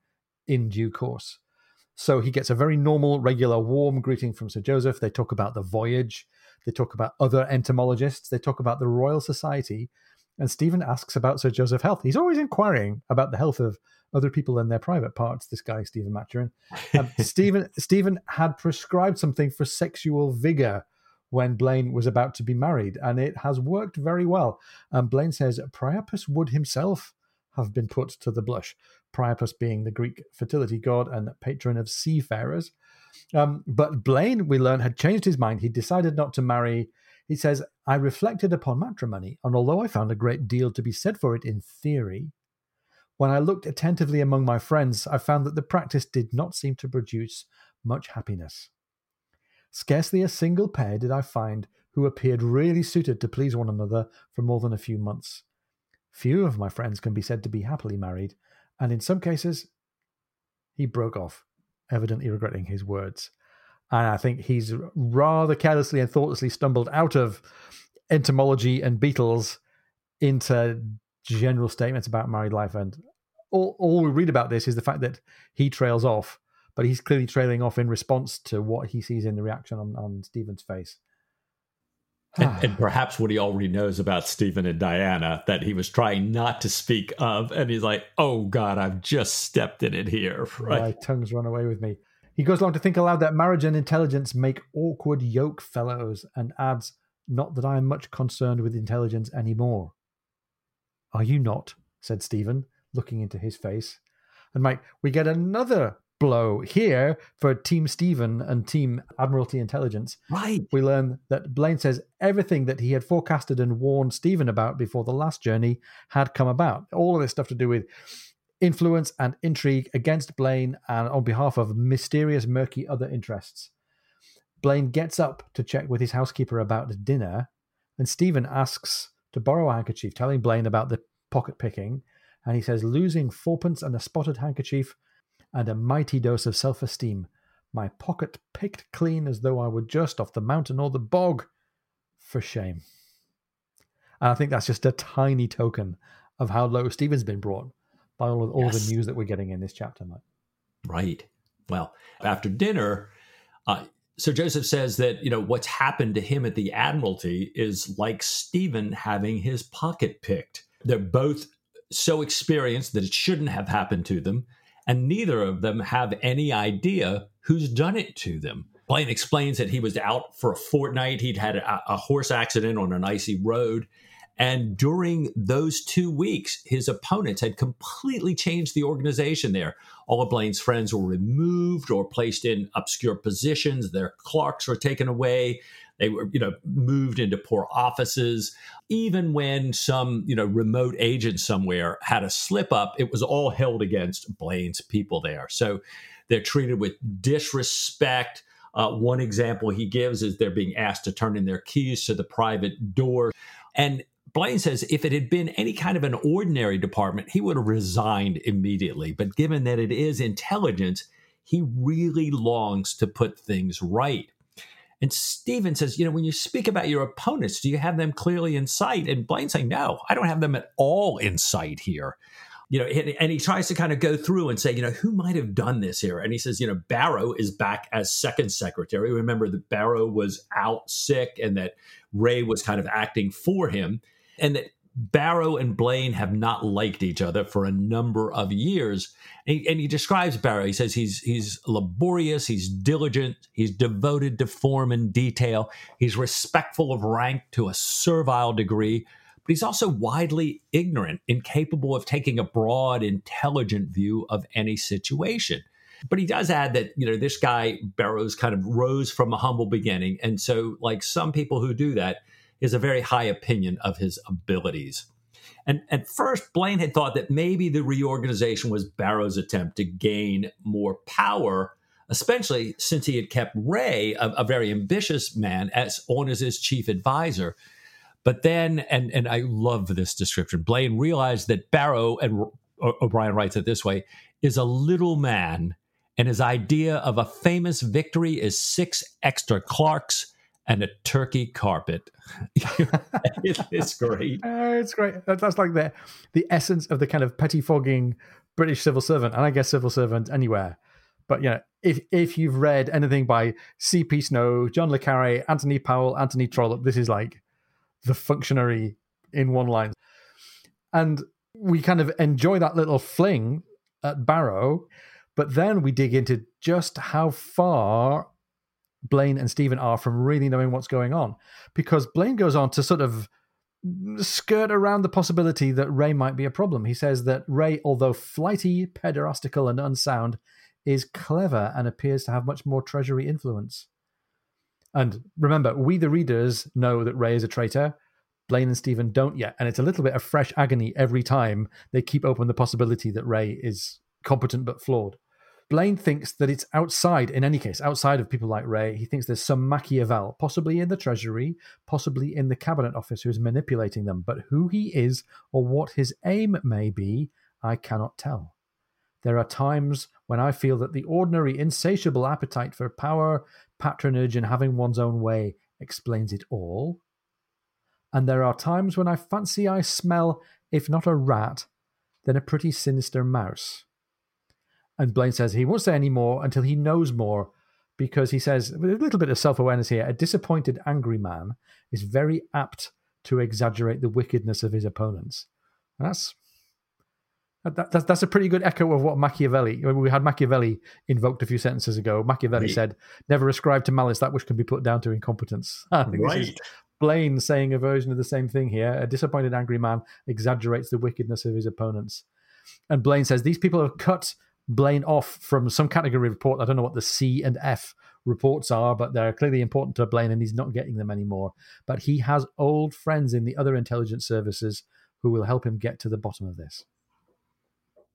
in due course. So he gets a very normal, regular, warm greeting from Sir Joseph. They talk about the voyage. They talk about other entomologists. They talk about the Royal Society. And Stephen asks about Sir Joseph's health. He's always inquiring about the health of other people in their private parts. This guy, Stephen Maturin. Um, Stephen Stephen had prescribed something for sexual vigor when Blaine was about to be married, and it has worked very well. And Blaine says Priapus would himself have been put to the blush. Priapus being the Greek fertility god and patron of seafarers. Um, but Blaine, we learn, had changed his mind. He decided not to marry. He says, I reflected upon matrimony, and although I found a great deal to be said for it in theory, when I looked attentively among my friends, I found that the practice did not seem to produce much happiness. Scarcely a single pair did I find who appeared really suited to please one another for more than a few months. Few of my friends can be said to be happily married, and in some cases, he broke off, evidently regretting his words. And I think he's rather carelessly and thoughtlessly stumbled out of entomology and beetles into general statements about married life. And all, all we read about this is the fact that he trails off, but he's clearly trailing off in response to what he sees in the reaction on, on Stephen's face. and, and, ah. perhaps what he already knows about Stephen and Diana that he was trying not to speak of, and he's like, "Oh God, I've just stepped in it here." Right? My tongue's run away with me. He goes along to think aloud that marriage and intelligence make awkward yoke fellows, and adds, "Not that I am much concerned with intelligence any more." Are you not? said Stephen, looking into his face. And Mike, we get another blow here for Team Stephen and Team Admiralty Intelligence. Right. We learn that Blaine says everything that he had forecasted and warned Stephen about before the last journey had come about. All of this stuff to do with influence and intrigue against Blaine and on behalf of mysterious, murky other interests. Blaine gets up to check with his housekeeper about dinner, and Stephen asks to borrow a handkerchief, telling Blaine about the pocket picking. And he says, losing fourpence and a spotted handkerchief and a mighty dose of self esteem. My pocket picked clean as though I were just off the mountain or the bog. For shame. And I think that's just a tiny token of how low Stephen's been brought by all of all yes. the news that we're getting in this chapter, Mike. Right. Well, after dinner, uh, Sir Joseph says that you know what's happened to him at the Admiralty is like Stephen having his pocket picked. They're both so experienced that it shouldn't have happened to them, and neither of them have any idea who's done it to them. Blaine explains that he was out for a fortnight. He'd had a, a horse accident on an icy road. And during those two weeks, his opponents had completely changed the organization there. All of Blaine's friends were removed or placed in obscure positions. Their clerks were taken away. They were, you know, moved into poor offices. Even when some, you know, remote agent somewhere had a slip up, it was all held against Blaine's people there. So they're treated with disrespect. Uh, one example he gives is they're being asked to turn in their keys to the private door. And Blaine says if it had been any kind of an ordinary department, he would have resigned immediately. But given that it is intelligence, he really longs to put things right. And Stephen says, you know, when you speak about your opponents, do you have them clearly in sight? And Blaine saying, no, I don't have them at all in sight here. You know, and he tries to kind of go through and say, you know, who might have done this here? And he says, you know, Barrow is back as second secretary. Remember that Barrow was out sick and that Wray was kind of acting for him. And that Barrow and Blaine have not liked each other for a number of years. And he, and he, describes Barrow. He says he's he's laborious, he's diligent, he's devoted to form and detail, he's respectful of rank to a servile degree, but he's also widely ignorant, incapable of taking a broad, intelligent view of any situation. But he does add that, you know, this guy, Barrows, kind of rose from a humble beginning. And so, like some people who do that, is a very high opinion of his abilities. And at first, Blaine had thought that maybe the reorganization was Barrow's attempt to gain more power, especially since he had kept Wray, a, a very ambitious man, as on as his chief advisor. But then, and and I love this description. Blaine realized that Barrow, and O'Brian writes it this way, is a little man, and his idea of a famous victory is six extra Clarks and a turkey carpet. it's great. Uh, it's great. That's like the the essence of the kind of pettifogging British civil servant, and I guess civil servant anywhere. But you know, if if you've read anything by C.P. Snow, John le Carre, Anthony Powell, Anthony Trollope, this is like the functionary in one line. And we kind of enjoy that little fling at Barrow, but then we dig into just how far Blaine and Stephen are from really knowing what's going on. Because Blaine goes on to sort of skirt around the possibility that Wray might be a problem. He says that Wray, although flighty, pederastical, and unsound, is clever and appears to have much more treasury influence. And remember, we the readers know that Wray is a traitor. Blaine and Stephen don't yet. And it's a little bit of fresh agony every time they keep open the possibility that Wray is competent but flawed. Blaine thinks that it's outside, in any case, outside of people like Wray. He thinks there's some Machiavel, possibly in the Treasury, possibly in the Cabinet Office, who's manipulating them. But who he is or what his aim may be, I cannot tell. There are times when I feel that the ordinary insatiable appetite for power, patronage, and having one's own way explains it all. And there are times when I fancy I smell, if not a rat, then a pretty sinister mouse. And Blaine says he won't say any more until he knows more because he says, with a little bit of self awareness here, a disappointed, angry man is very apt to exaggerate the wickedness of his opponents. And that's. That, that's, that's a pretty good echo of what Machiavelli. We had Machiavelli invoked a few sentences ago. Machiavelli right. said, "Never ascribe to malice that which can be put down to incompetence." I think right. this is Blaine saying a version of the same thing here. A disappointed, angry man exaggerates the wickedness of his opponents. And Blaine says these people have cut Blaine off from some category report. I don't know what the C and F reports are, but they're clearly important to Blaine and he's not getting them anymore. But he has old friends in the other intelligence services who will help him get to the bottom of this.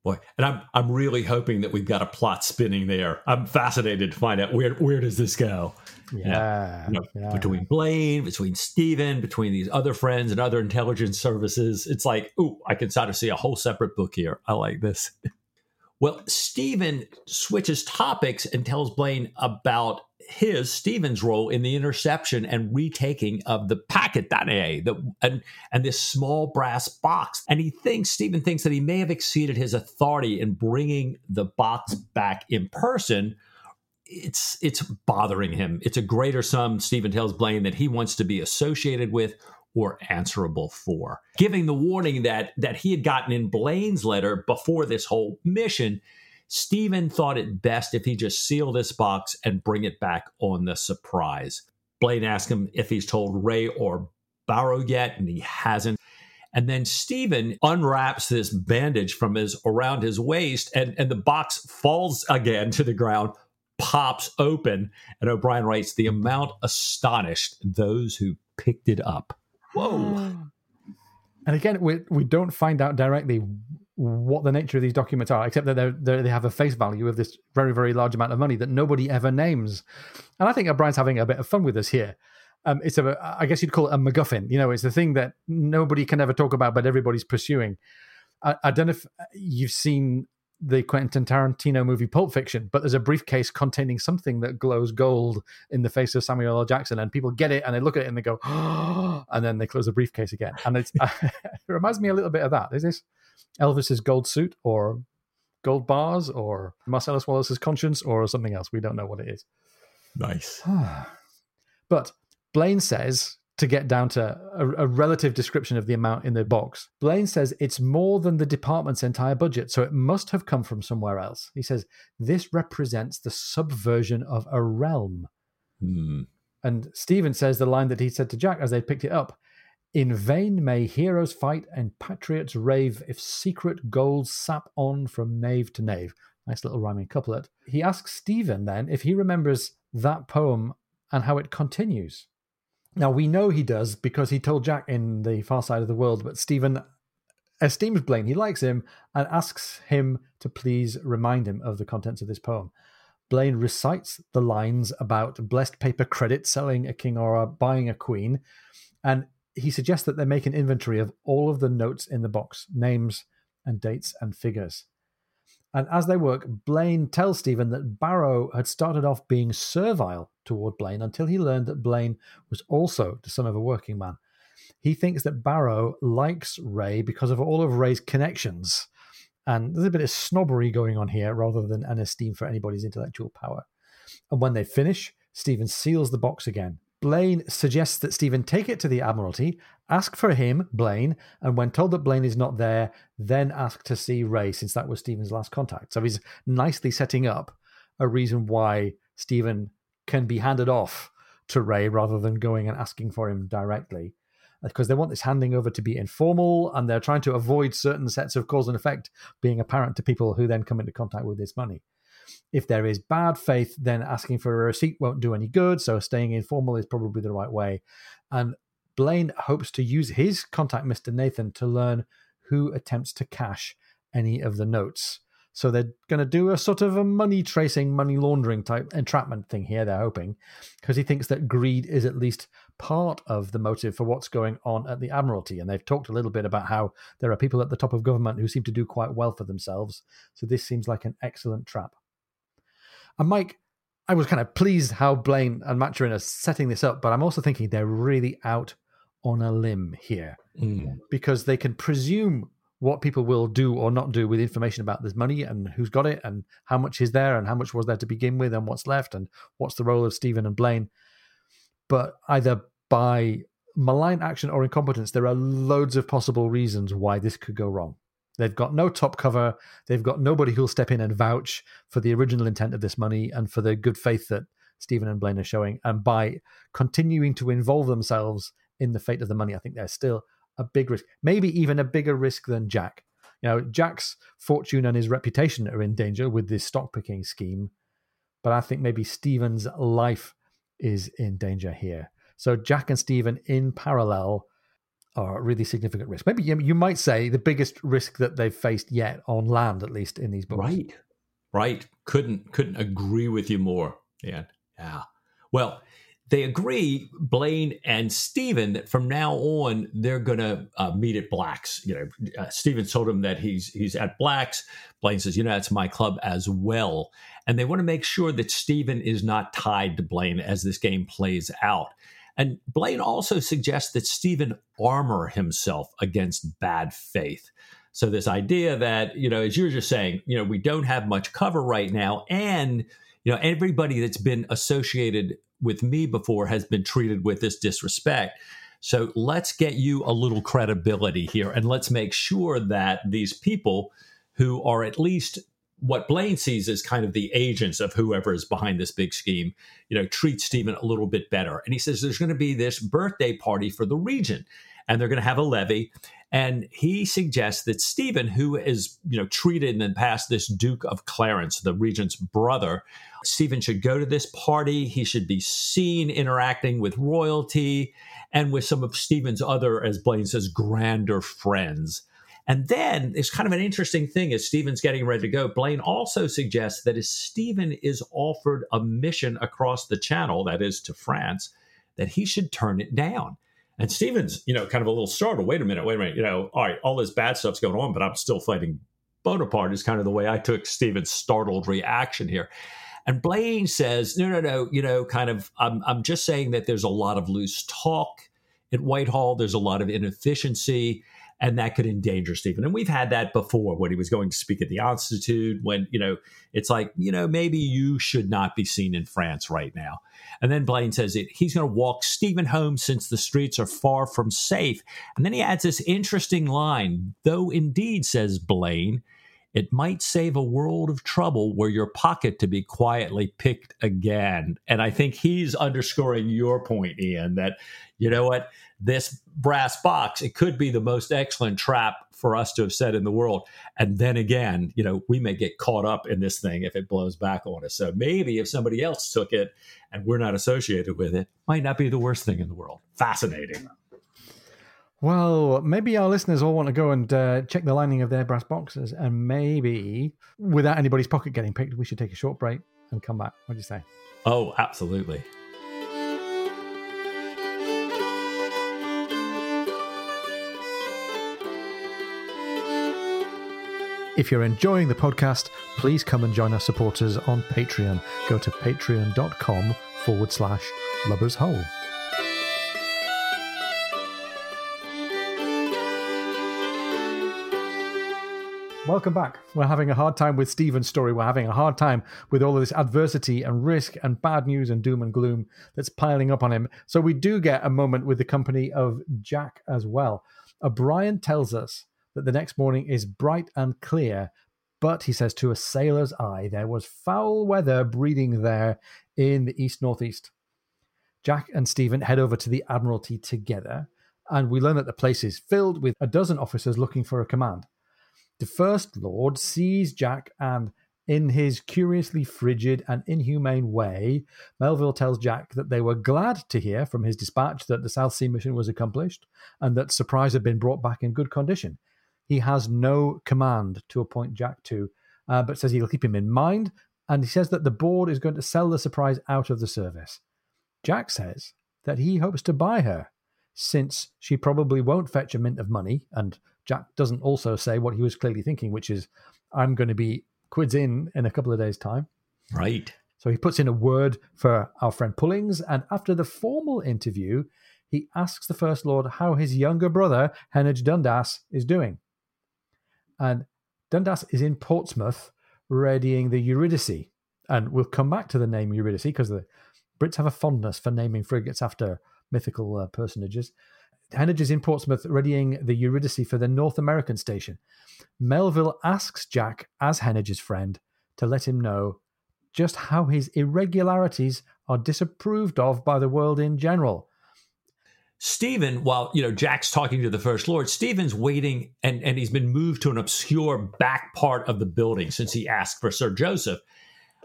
Boy, and I'm I'm really hoping that we've got a plot spinning there. I'm fascinated to find out where where does this go. Yeah, you know, yeah. between Blaine, between Stephen, between these other friends and other intelligence services. It's like, oh, I can sort of see a whole separate book here. I like this. Well, Stephen switches topics and tells Blaine about his Stephen's role in the interception and retaking of the packet danae, the and and this small brass box. And he thinks Stephen thinks that he may have exceeded his authority in bringing the box back in person. It's it's bothering him. It's a greater sum. Stephen tells Blaine that he wants to be associated with or answerable for, giving the warning that that he had gotten in Blaine's letter before this whole mission. Stephen thought it best if he just seal this box and bring it back on the surprise. Blaine asked him if he's told Wray or Barrow yet, and he hasn't. And then Stephen unwraps this bandage from his around his waist, and, and the box falls again to the ground, pops open, and O'Brian writes, The amount astonished those who picked it up. Whoa. And again, we we don't find out directly what the nature of these documents are, except that they're, they're, they have a face value of this very very large amount of money that nobody ever names. And I think O'Brian's having a bit of fun with us here. Um, it's a, I guess you'd call it a MacGuffin. You know, it's the thing that nobody can ever talk about, but everybody's pursuing. I, I don't know if you've seen the Quentin Tarantino movie Pulp Fiction, but there's a briefcase containing something that glows gold in the face of Samuel L. Jackson, and people get it and they look at it and they go, oh, and then they close the briefcase again. And it's, it reminds me a little bit of that. Is this Elvis's gold suit or gold bars or Marcellus Wallace's conscience or something else? We don't know what it is. Nice. but Blaine says to get down to a, a, relative description of the amount in the box. Blaine says it's more than the department's entire budget, so it must have come from somewhere else. He says this represents the subversion of a realm. Hmm. And Stephen says the line that he said to Jack as they picked it up In vain may heroes fight and patriots rave if secret goals sap on from knave to knave. Nice little rhyming couplet. He asks Stephen then if he remembers that poem and how it continues. Now we know he does because he told Jack in the Far Side of the World, but Stephen esteems Blaine. He likes him and asks him to please remind him of the contents of this poem. Blaine recites the lines about blessed paper credit, selling a king or buying a queen, and he suggests that they make an inventory of all of the notes in the box, names and dates and figures. And as they work, Blaine tells Stephen that Barrow had started off being servile toward Blaine until he learned that Blaine was also the son of a working man. He thinks that Barrow likes Wray because of all of Wray's connections. And there's a bit of snobbery going on here rather than an esteem for anybody's intellectual power. And when they finish, Stephen seals the box again. Blaine suggests that Stephen take it to the Admiralty, ask for him, Blaine, and when told that Blaine is not there, then ask to see Wray, since that was Stephen's last contact. So he's nicely setting up a reason why Stephen can be handed off to Wray rather than going and asking for him directly. Uh, because they want this handing over to be informal and they're trying to avoid certain sets of cause and effect being apparent to people who then come into contact with this money. If there is bad faith, then asking for a receipt won't do any good. So staying informal is probably the right way. And Blaine hopes to use his contact, Mr. Nathan, to learn who attempts to cash any of the notes. So they're going to do a sort of a money tracing, money laundering type entrapment thing here, they're hoping, because he thinks that greed is at least part of the motive for what's going on at the Admiralty. And they've talked a little bit about how there are people at the top of government who seem to do quite well for themselves. So this seems like an excellent trap. And Mike, I was kind of pleased how Blaine and Maturin are setting this up, but I'm also thinking they're really out on a limb here mm. because they can presume what people will do or not do with information about this money and who's got it and how much is there and how much was there to begin with and what's left and what's the role of Stephen and Blaine. But either by malign action or incompetence, there are loads of possible reasons why this could go wrong. They've got no top cover. They've got nobody who'll step in and vouch for the original intent of this money and for the good faith that Stephen and Blaine are showing. And by continuing to involve themselves in the fate of the money, I think they're still a big risk, maybe even a bigger risk than Jack. You know, Jack's fortune and his reputation are in danger with this stock picking scheme, but I think maybe Stephen's life is in danger here. So Jack and Stephen in parallel are really significant risk. Maybe you, you might say the biggest risk that they've faced yet on land, at least in these books. Right, right. Couldn't couldn't agree with you more. Yeah, yeah. Well, they agree, Blaine and Stephen, that from now on they're going to uh, meet at Blacks. You know, uh, Stephen told him that he's he's at Blacks. Blaine says, "You know, that's my club as well," and they want to make sure that Stephen is not tied to Blaine as this game plays out. And Blaine also suggests that Stephen armor himself against bad faith. So this idea that you know, as you were just saying, you know, we don't have much cover right now, and you know, everybody that's been associated with me before has been treated with this disrespect. So let's get you a little credibility here and let's make sure that these people who are at least what Blaine sees as kind of the agents of whoever is behind this big scheme, you know, treat Stephen a little bit better. And he says there's going to be this birthday party for the region and they're going to have a levee. And he suggests that Stephen, who is, you know, treated in the past this Duke of Clarence, the regent's brother, Stephen should go to this party. He should be seen interacting with royalty and with some of Stephen's other, as Blaine says, grander friends. And then it's kind of an interesting thing as Stephen's getting ready to go. Blaine also suggests that as Stephen is offered a mission across the channel, that is to France, that he should turn it down. And Stephen's, you know, kind of a little startled. Wait a minute, wait a minute. You know, all right, all this bad stuff's going on, but I'm still fighting Bonaparte, is kind of the way I took Stephen's startled reaction here. And Blaine says, no, no, no, you know, kind of, I'm, I'm just saying that there's a lot of loose talk at Whitehall. There's a lot of inefficiency and that could endanger Stephen. And we've had that before when he was going to speak at the Institute, when, you know, it's like, you know, maybe you should not be seen in France right now. And then Blaine says it, he's going to walk Stephen home since the streets are far from safe. And then he adds this interesting line, though indeed, says Blaine, it might save a world of trouble were your pocket to be quietly picked again. And I think he's underscoring your point, Ian, that, you know what, this brass box, it could be the most excellent trap for us to have set in the world. And then again, you know, we may get caught up in this thing if it blows back on us. So maybe if somebody else took it and we're not associated with it, might not be the worst thing in the world. Fascinating. Well, maybe our listeners all want to go and uh, check the lining of their brass boxes, and maybe without anybody's pocket getting picked, we should take a short break and come back. What do you say? Oh, absolutely. If you're enjoying the podcast, please come and join our supporters on Patreon. Go to patreon.com forward slash lubbers hole. Welcome back. We're having a hard time with Stephen's story. We're having a hard time with all of this adversity and risk and bad news and doom and gloom that's piling up on him. So we do get a moment with the company of Jack as well. Uh, O'Brian tells us that the next morning is bright and clear, but he says to a sailor's eye, there was foul weather breeding there in the east northeast. Jack and Stephen head over to the Admiralty together, and we learn that the place is filled with a dozen officers looking for a command. The First Lord sees Jack and in his curiously frigid and inhumane way, Melville tells Jack that they were glad to hear from his dispatch that the South Sea mission was accomplished and that Surprise had been brought back in good condition. He has no command to appoint Jack to, uh, but says he'll keep him in mind, and he says that the board is going to sell the Surprise out of the service. Jack says that he hopes to buy her, since she probably won't fetch a mint of money, and Jack doesn't also say what he was clearly thinking, which is, I'm going to be quids in in a couple of days' time. Right. So he puts in a word for our friend Pullings, and after the formal interview, he asks the First Lord how his younger brother, Heneage Dundas, is doing. And Dundas is in Portsmouth readying the Eurydice. And we'll come back to the name Eurydice because the Brits have a fondness for naming frigates after mythical uh, personages. Heneage is in Portsmouth readying the Eurydice for the North American station. Melville asks Jack, as Heneage's friend, to let him know just how his irregularities are disapproved of by the world in general. Stephen, while you know Jack's talking to the First Lord, Stephen's waiting and, and he's been moved to an obscure back part of the building since he asked for Sir Joseph.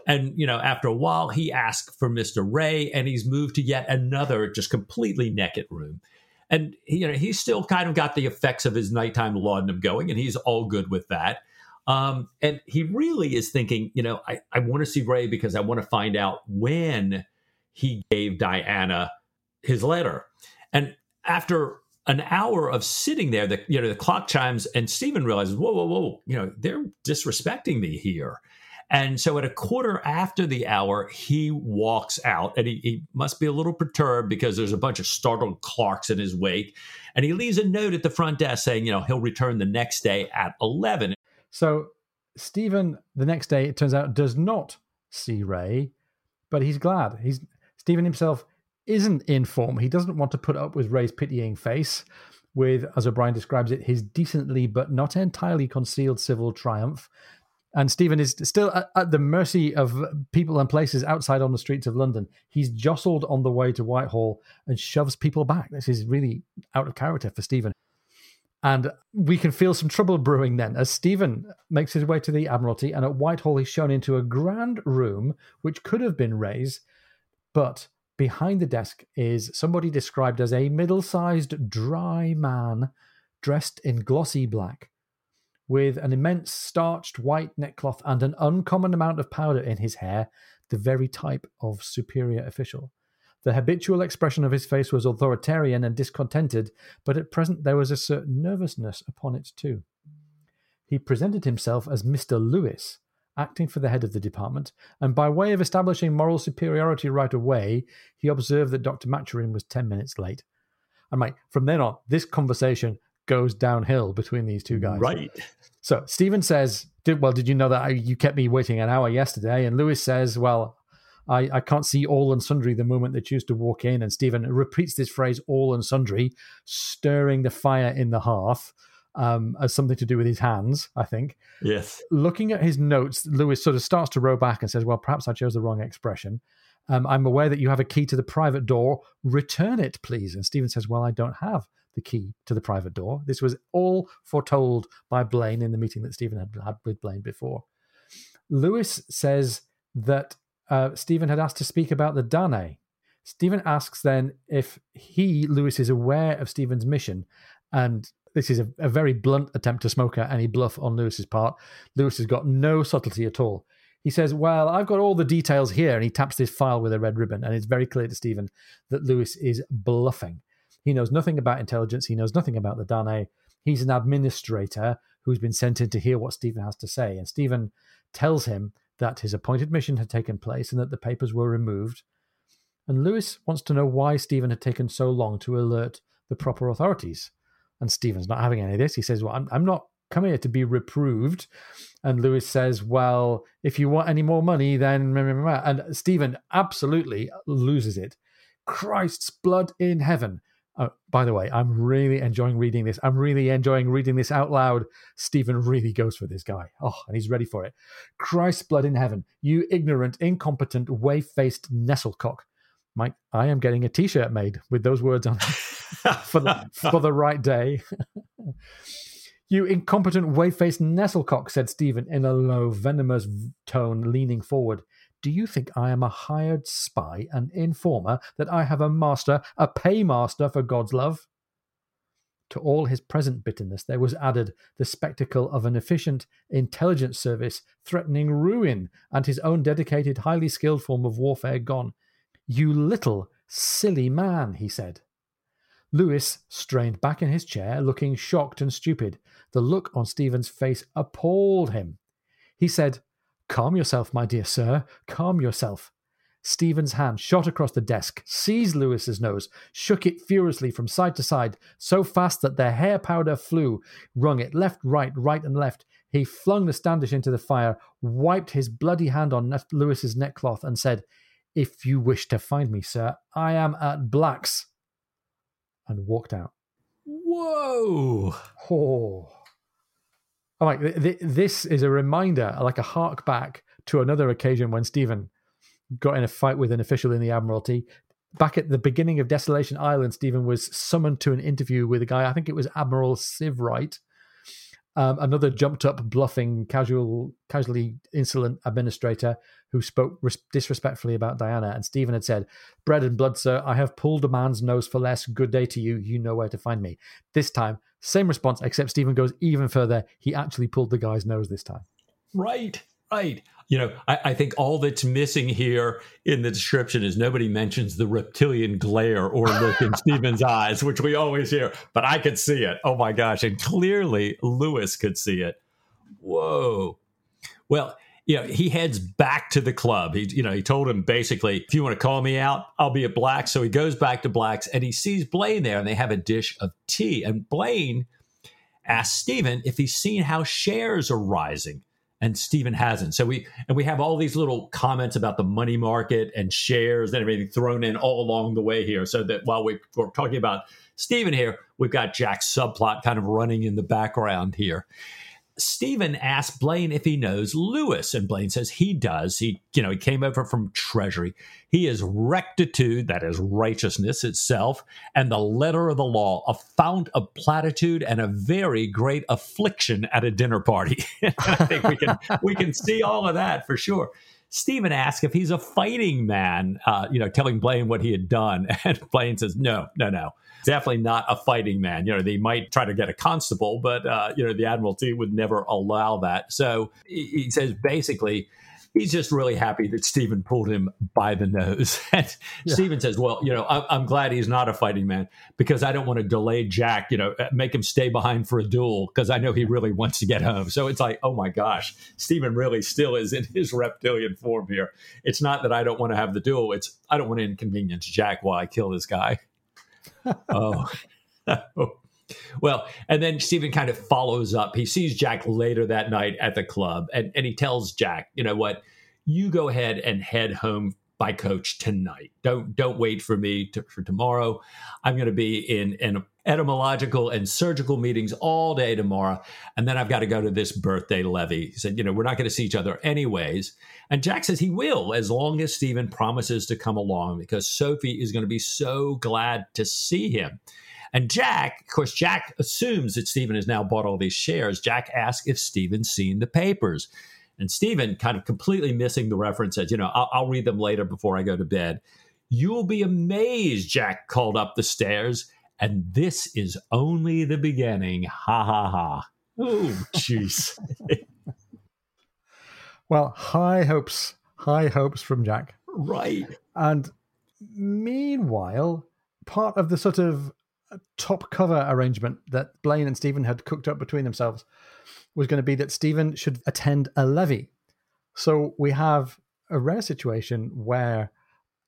And you know, after a while, he asked for Mr. Wray, and he's moved to yet another just completely naked room and you know he's still kind of got the effects of his nighttime laudanum going, and he's all good with that. Um, and he really is thinking, you know, I, I want to see Wray because I want to find out when he gave Diana his letter. And after an hour of sitting there, the you know the clock chimes, and Stephen realizes, whoa, whoa, whoa, you know, they're disrespecting me here. And so at a quarter after the hour, he walks out and he, he, must be a little perturbed because there's a bunch of startled clerks in his wake. And he leaves a note at the front desk saying, you know, he'll return the next day at 11. So Stephen, the next day, it turns out, does not see Wray, but he's glad. He's Stephen himself isn't in form. He doesn't want to put up with Wray's pitying face, with, as O'Brian describes it, his decently but not entirely concealed civil triumph and Stephen is still at, at, the mercy of people and places outside on the streets of London. He's jostled on the way to Whitehall and shoves people back. This is really out of character for Stephen. And we can feel some trouble brewing then as Stephen makes his way to the Admiralty. And at Whitehall, he's shown into a grand room which could have been Wray's, but behind the desk is somebody described as a middle sized, dry man dressed in glossy black with an immense starched white neckcloth and an uncommon amount of powder in his hair, the very type of superior official. The habitual expression of his face was authoritarian and discontented, but at present there was a certain nervousness upon it too. he presented himself as Mr. Lewis, acting for the head of the department, and by way of establishing moral superiority right away, he observed that Dr. Maturin was 10 minutes late. And like from then on, this conversation goes downhill between these two guys. Right. So Stephen says, did, Well, did you know that I, you kept me waiting an hour yesterday? And Lewis says, Well, I, I can't see all and sundry the moment they choose to walk in. And Stephen repeats this phrase, all and sundry, stirring the fire in the hearth. Um, as something to do with his hands, I think. Yes. Looking at his notes, Lewis sort of starts to row back and says, Well, perhaps I chose the wrong expression. Um, I'm aware that you have a key to the private door. Return it, please. And Stephen says, Well, I don't have the key to the private door. This was all foretold by Blaine in the meeting that Stephen had had with Blaine before. Lewis says that uh, Stephen had asked to speak about the Danae. Stephen asks then if he, Lewis, is aware of Stephen's mission. And this is a, a very blunt attempt to smoke out any bluff on Lewis's part. Lewis has got no subtlety at all. He says, Well, I've got all the details here. And he taps this file with a red ribbon. And it's very clear to Stephen that Lewis is bluffing. He knows nothing about intelligence. He knows nothing about the Danae. He's an administrator who's been sent in to hear what Stephen has to say. And Stephen tells him that his appointed mission had taken place and that the papers were removed. And Lewis wants to know why Stephen had taken so long to alert the proper authorities. And Stephen's not having any of this. He says, Well, I'm, I'm not come here to be reproved. And Lewis says, Well, if you want any more money, then. And Stephen absolutely loses it. Christ's blood in heaven. Uh, by the way, I'm really enjoying reading this. I'm really enjoying reading this out loud. Stephen really goes for this guy. Oh, and he's ready for it. Christ's blood in heaven, you ignorant, incompetent, whey faced Nestlecock. Mike, I am getting a t shirt made with those words on for, the, for the right day. you incompetent, whey faced Nestlecock, said Stephen in a low, venomous tone, leaning forward. Do you think I am a hired spy, an informer, that I have a master, a paymaster for God's love? To all his present bitterness, there was added the spectacle of an efficient intelligence service threatening ruin and his own dedicated, highly skilled form of warfare gone. You little, silly man, he said. Lewis strained back in his chair, looking shocked and stupid. The look on Stephen's face appalled him. He said, Calm yourself, my dear sir. Calm yourself. Stephen's hand shot across the desk, seized Lewis's nose, shook it furiously from side to side, so fast that the hair powder flew, wrung it left, right, right, and left. He flung the Standish into the fire, wiped his bloody hand on Lewis's neckcloth, and said, If you wish to find me, sir, I am at Black's. And walked out. Whoa. Oh. Oh, like th- this is a reminder, like a hark back to another occasion when Stephen got in a fight with an official in the Admiralty. Back at the beginning of Desolation Island, Stephen was summoned to an interview with a guy. I think it was Admiral Sivright, um, another jumped up, bluffing, casual, casually insolent administrator who spoke res- disrespectfully about Diana. And Stephen had said, "Bread and blood, sir. I have pulled a man's nose for less. Good day to you. You know where to find me." This time, same response, except Stephen goes even further. He actually pulled the guy's nose this time. Right, right. You know, I, I, think all that's missing here in the description is nobody mentions the reptilian glare or look in Stephen's eyes, which we always hear, but I could see it. Oh my gosh. And clearly Lewis could see it. Whoa. Well, you know, he heads back to the club. He, you know, he told him basically, if you want to call me out, I'll be at Black. So he goes back to Black's and he sees Blaine there and they have a dish of tea. And Blaine asks Stephen if he's seen how shares are rising. And Stephen hasn't. So we and we have all these little comments about the money market and shares and everything thrown in all along the way here. So that while we, we're talking about Stephen here, we've got Jack's subplot kind of running in the background here. Stephen asks Blaine if he knows Lewis, and Blaine says he does. He, you know, he came over from Treasury. He is rectitude, that is righteousness itself, and the letter of the law, a fount of platitude and a very great affliction at a dinner party. I think we can we can see all of that for sure. Stephen asks if he's a fighting man, uh, you know, telling Blaine what he had done, and Blaine says, "No, no, no." Definitely not a fighting man. You know, they might try to get a constable, but uh, you know, the Admiralty would never allow that. So he says basically, he's just really happy that Stephen pulled him by the nose. And yeah. Stephen says, "Well, you know, I, am glad he's not a fighting man because I don't want to delay Jack. You know, make him stay behind for a duel because I know he really wants to get home." So it's like, oh my gosh, Stephen really still is in his reptilian form here. It's not that I don't want to have the duel; it's I don't want to inconvenience Jack while I kill this guy. Oh. Well, and then Stephen kind of follows up. He sees Jack later that night at the club, and, and he tells Jack, you know what, you go ahead and head home by coach tonight. Don't don't wait for me to, for tomorrow. I'm going to be in in etymological and surgical meetings all day tomorrow, and then I've got to go to this birthday levee. He said, you know, we're not going to see each other anyways. And Jack says he will as long as Stephen promises to come along because Sophie is going to be so glad to see him. And Jack, of course, Jack assumes that Stephen has now bought all these shares. Jack asks if Stephen's seen the papers. And Stephen, kind of completely missing the reference, says, You know, I'll, I'll read them later before I go to bed. You'll be amazed, Jack called up the stairs. And this is only the beginning. Ha ha ha. Oh, jeez. well, high hopes, high hopes from Jack. Right. And meanwhile, part of the sort of top cover arrangement that Blaine and Stephen had cooked up between themselves was going to be that Stephen should attend a levee. So we have a rare situation where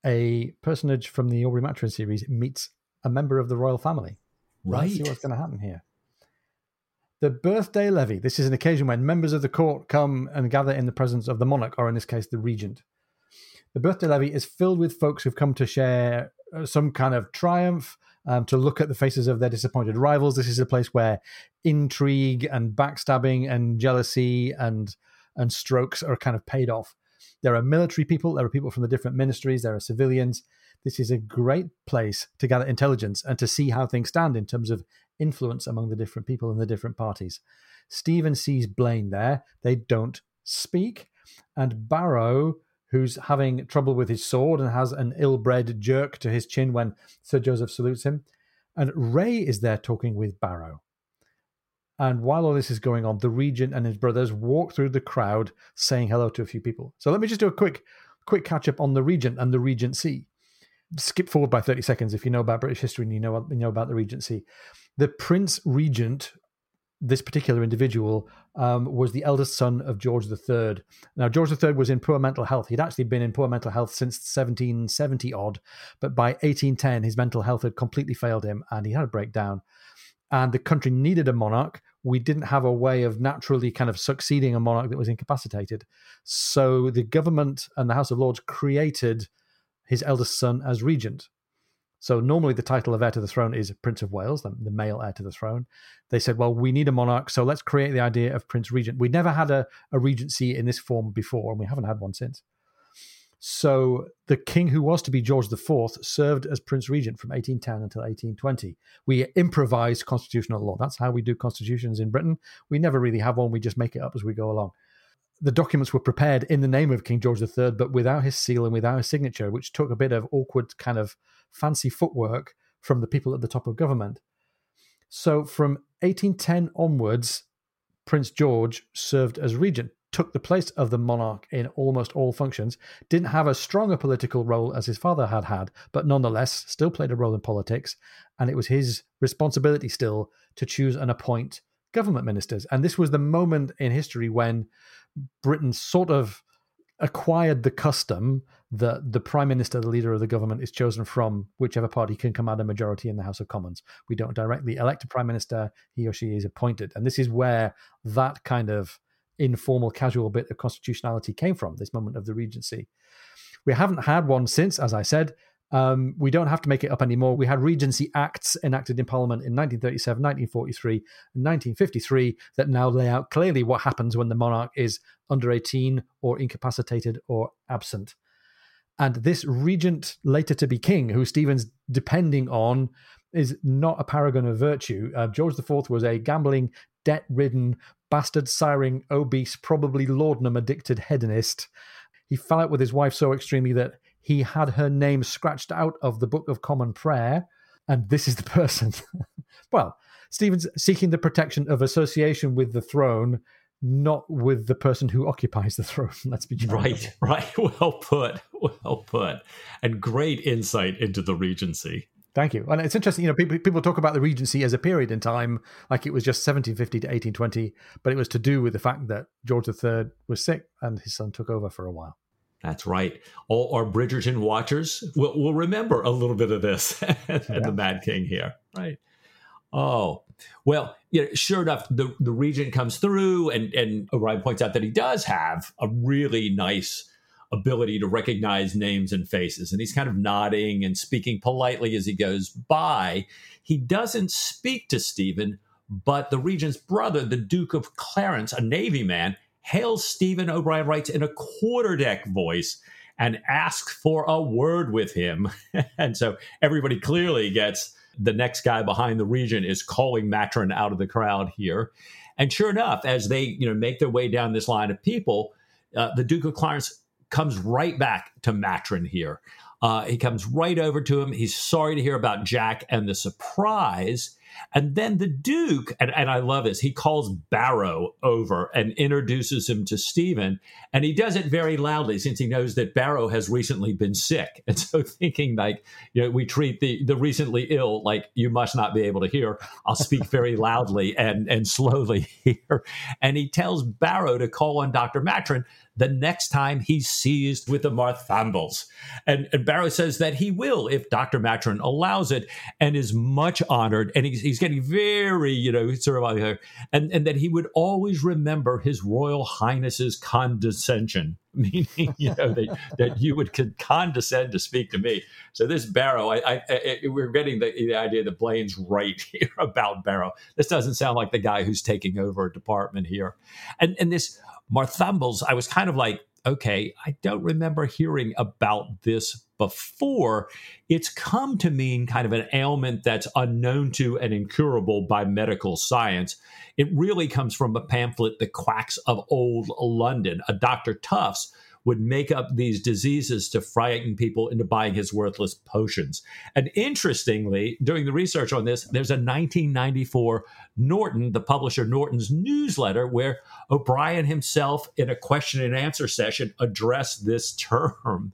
a personage from the Aubrey Maturin series meets a member of the royal family. Right. Let's see what's going to happen here. The birthday levee. This is an occasion when members of the court come and gather in the presence of the monarch, or in this case, the regent. The birthday levee is filled with folks who've come to share uh, some kind of triumph, um, to look at the faces of their disappointed rivals. This is a place where intrigue and backstabbing and jealousy and and strokes are kind of paid off. There are military people, there are people from the different ministries, there are civilians. This is a great place to gather intelligence and to see how things stand in terms of influence among the different people and the different parties. Stephen sees Blaine there. They don't speak. And Barrow who's having trouble with his sword and has an ill bred jerk to his chin when Sir Joseph salutes him. And Wray is there talking with Barrow. And while all this is going on, the regent and his brothers walk through the crowd saying hello to a few people. So let me just do a quick quick catch up on the regent and the regency. Skip forward by 30 seconds if you know about British history and you know, you know about the regency. The Prince Regent this particular individual um, was the eldest son of George III. Now, George III was in poor mental health. He'd actually been in poor mental health since 1770 odd, but by 1810, his mental health had completely failed him and he had a breakdown. And the country needed a monarch. We didn't have a way of naturally kind of succeeding a monarch that was incapacitated. So the government and the House of Lords created his eldest son as regent. So normally the title of heir to the throne is Prince of Wales, the, the, male heir to the throne. They said, well, we need a monarch, so let's create the idea of Prince Regent. We never had a, a regency in this form before, and we haven't had one since. So the king who was to be George IV served as Prince Regent from 1810 until 1820. We improvised constitutional law. That's how we do constitutions in Britain. We never really have one. We just make it up as we go along the documents were prepared in the name of King George III, but without his seal and without his signature, which took a bit of awkward kind of fancy footwork from the people at the top of government. So from 1810 onwards, Prince George served as regent, took the place of the monarch in almost all functions, didn't have as strong a political role as his father had had, but nonetheless still played a role in politics. And it was his responsibility still to choose and appoint government ministers. And this was the moment in history when Britain sort of acquired the custom that the prime minister, the leader of the government, is chosen from whichever party can command a majority in the House of Commons. We don't directly elect a prime minister; he or she is appointed, and this is where that kind of informal, casual bit of constitutionality came from. This moment of the regency. We haven't had one since, as I said. Um, we don't have to make it up anymore. We had Regency Acts enacted in Parliament in 1937, 1943, and 1953 that now lay out clearly what happens when the monarch is under 18 or incapacitated or absent. And this regent, later to be king, who Stephen's depending on, is not a paragon of virtue. Uh, George IV was a gambling, debt ridden, bastard siring, obese, probably laudanum addicted hedonist. He fell out with his wife so extremely that he had her name scratched out of the Book of Common Prayer, and this is the person. well, Stephen's seeking the protection of association with the throne not with the person who occupies the throne. Let's be right, right. Well put, well put, and great insight into the regency. Thank you. And it's interesting, you know, people, people talk about the Regency as a period in time, like it was just 1750 to 1820, but it was to do with the fact that George III was sick and his son took over for a while. That's right. All our Bridgerton watchers will, will remember a little bit of this and yeah. the Mad King here, right? Oh, well, you know, sure enough, the, the regent comes through, and, and O'Brian points out that he does have a really nice ability to recognize names and faces. And he's kind of nodding and speaking politely as he goes by. He doesn't speak to Stephen, but the regent's brother, the Duke of Clarence, a Navy man, hails Stephen, O'Brian writes, in a quarterdeck voice and asks for a word with him. and so everybody clearly gets the next guy behind the Regent is calling Maturin out of the crowd here. And sure enough, as they you know make their way down this line of people, uh, the Duke of Clarence comes right back to Maturin here. Uh, he comes right over to him. He's sorry to hear about Jack and the surprise. And then the Duke, and, and I love this, he calls Barrow over and introduces him to Stephen. And he does it very loudly since he knows that Barrow has recently been sick. And so thinking like, you know, we treat the, the recently ill like you must not be able to hear. I'll speak very loudly and, and slowly here. And he tells Barrow to call on Dr. Maturin the next time he's seized with the Marthambles. And, and Barrow says that he will if Dr. Maturin allows it and is much honored. And he's, he's getting very, you know, sort of like, and, and that he would always remember his Royal Highness's condescension. Meaning, you know, that, that you would condescend to speak to me. So this Barrow, I, I, I we're getting the, the idea that Blaine's right here about Barrow. This doesn't sound like the guy who's taking over a department here. And and this Marthambles, I was kind of like, okay, I don't remember hearing about this before. It's come to mean kind of an ailment that's unknown to and incurable by medical science. It really comes from a pamphlet, The Quacks of Old London, a Dr. Tufts would make up these diseases to frighten people into buying his worthless potions. And interestingly, doing the research on this, there's a 1994 Norton, the publisher Norton's newsletter, where O'Brian himself, in a question and answer session, addressed this term.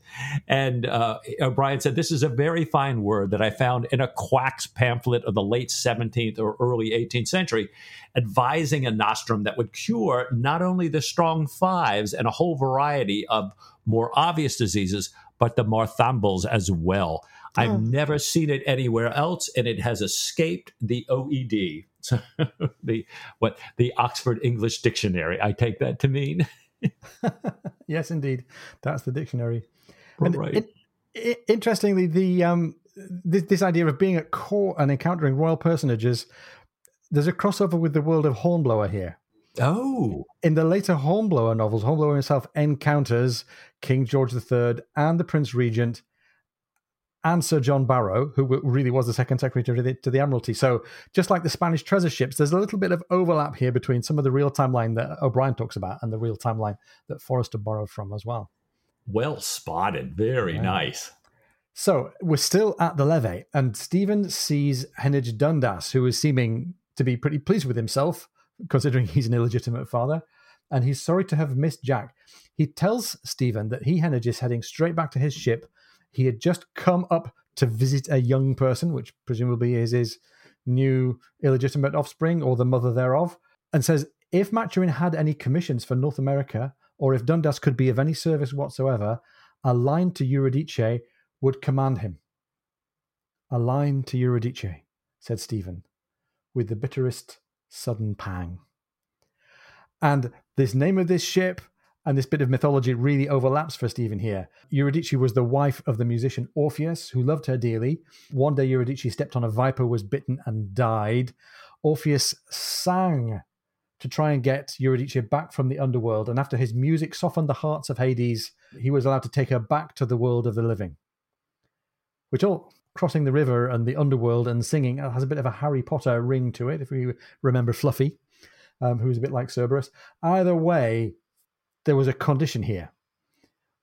And uh, O'Brian said, This is a very fine word that I found in a quack's pamphlet of the late 17th or early 18th century advising a nostrum that would cure not only the strong fives and a whole variety of more obvious diseases, but the Marthambles as well. Oh. I've never seen it anywhere else, and it has escaped the OED, the what the Oxford English Dictionary. I take that to mean. yes, indeed, that's the dictionary. And right. It, it, interestingly, the um, this, this idea of being at court and encountering royal personages there's a crossover with the world of Hornblower here. Oh. In the later Hornblower novels, Hornblower himself encounters King George III and the Prince Regent and Sir John Barrow, who really was the second secretary to the, to the, Admiralty. So, just like the Spanish treasure ships, there's a little bit of overlap here between some of the real timeline that O'Brian talks about and the real timeline that Forester borrowed from as well. Well spotted. Very nice. So, we're still at the levee, and Stephen sees Heneage Dundas, who is seeming to be pretty pleased with himself, considering he's an illegitimate father, and he's sorry to have missed Jack. He tells Stephen that he, Heneage, is heading straight back to his ship. He had just come up to visit a young person, which presumably is his new illegitimate offspring or the mother thereof, and says if Maturin had any commissions for North America, or if Dundas could be of any service whatsoever, a line to Eurydice would command him. A line to Eurydice, said Stephen with the bitterest sudden pang. And this name of this ship and this bit of mythology really overlaps for Stephen here. Eurydice was the wife of the musician Orpheus, who loved her dearly. One day, Eurydice stepped on a viper, was bitten, and died. Orpheus sang to try and get Eurydice back from the underworld, and after his music softened the hearts of Hades, he was allowed to take her back to the world of the living. Which all crossing the river and the underworld and singing has a bit of a Harry Potter ring to it, if we remember Fluffy, um, who was a bit like Cerberus. Either way, there was a condition here,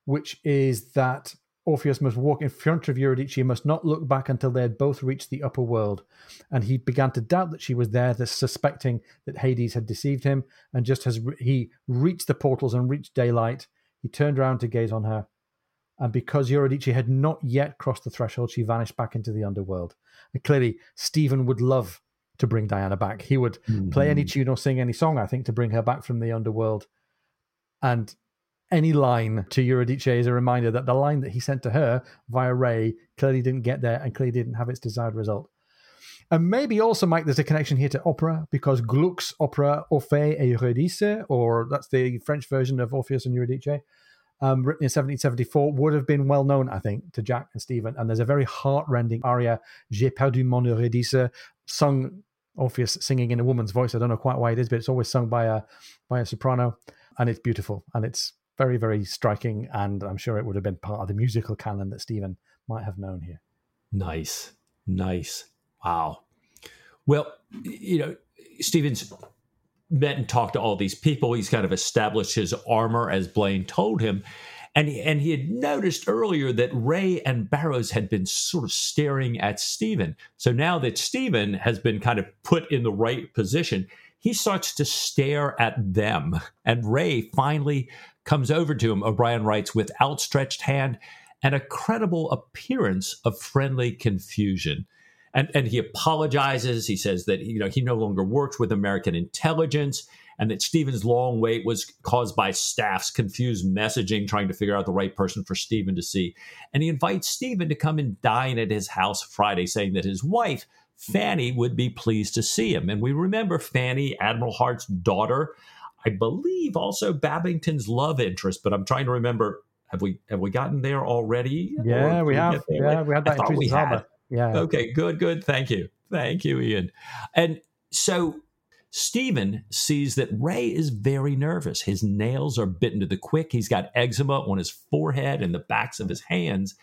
which is that Orpheus must walk in front of Eurydice, He must not look back until they had both reached the upper world. And he began to doubt that she was there, thus suspecting that Hades had deceived him. And just as he reached the portals and reached daylight, he turned around to gaze on her. And because Eurydice had not yet crossed the threshold, she vanished back into the underworld. And clearly, Stephen would love to bring Diana back. He would mm-hmm. play any tune or sing any song, I think, to bring her back from the underworld. And any line to Eurydice is a reminder that the line that he sent to her via Wray clearly didn't get there and clearly didn't have its desired result. And maybe also, Mike, there's a connection here to opera because Gluck's opera Orphée et Eurydice, or that's the French version of Orpheus and Eurydice, um, written in 1774, would have been well known, I think, to Jack and Stephen. And there's a very heartrending aria, J'ai perdu mon Eurydice, sung Orpheus singing in a woman's voice. I don't know quite why it is, but it's always sung by a by a soprano, and it's beautiful and it's very, very striking. And I'm sure it would have been part of the musical canon that Stephen might have known here. Nice. Nice. Wow. Well, you know, Stephen's met and talked to all these people. He's kind of established his armor, as Blaine told him. And he, and he had noticed earlier that Wray and Barrows had been sort of staring at Stephen. So now that Stephen has been kind of put in the right position, he starts to stare at them. And Wray finally comes over to him, O'Brian writes, with outstretched hand and a credible appearance of friendly confusion. And, and he apologizes. He says that you know he no longer works with American intelligence and that Stephen's long wait was caused by staff's confused messaging trying to figure out the right person for Stephen to see. And he invites Stephen to come and dine at his house Friday, saying that his wife, Fanny, would be pleased to see him. And we remember Fanny, Admiral Hart's daughter, I believe also Babington's love interest, but I'm trying to remember. Have we have we gotten there already? Yeah, we have. Yeah, we had that we had. Yeah. Okay, good, good. Thank you. Thank you, Ian. And so Stephen sees that Wray is very nervous. His nails are bitten to the quick. He's got eczema on his forehead and the backs of his hands.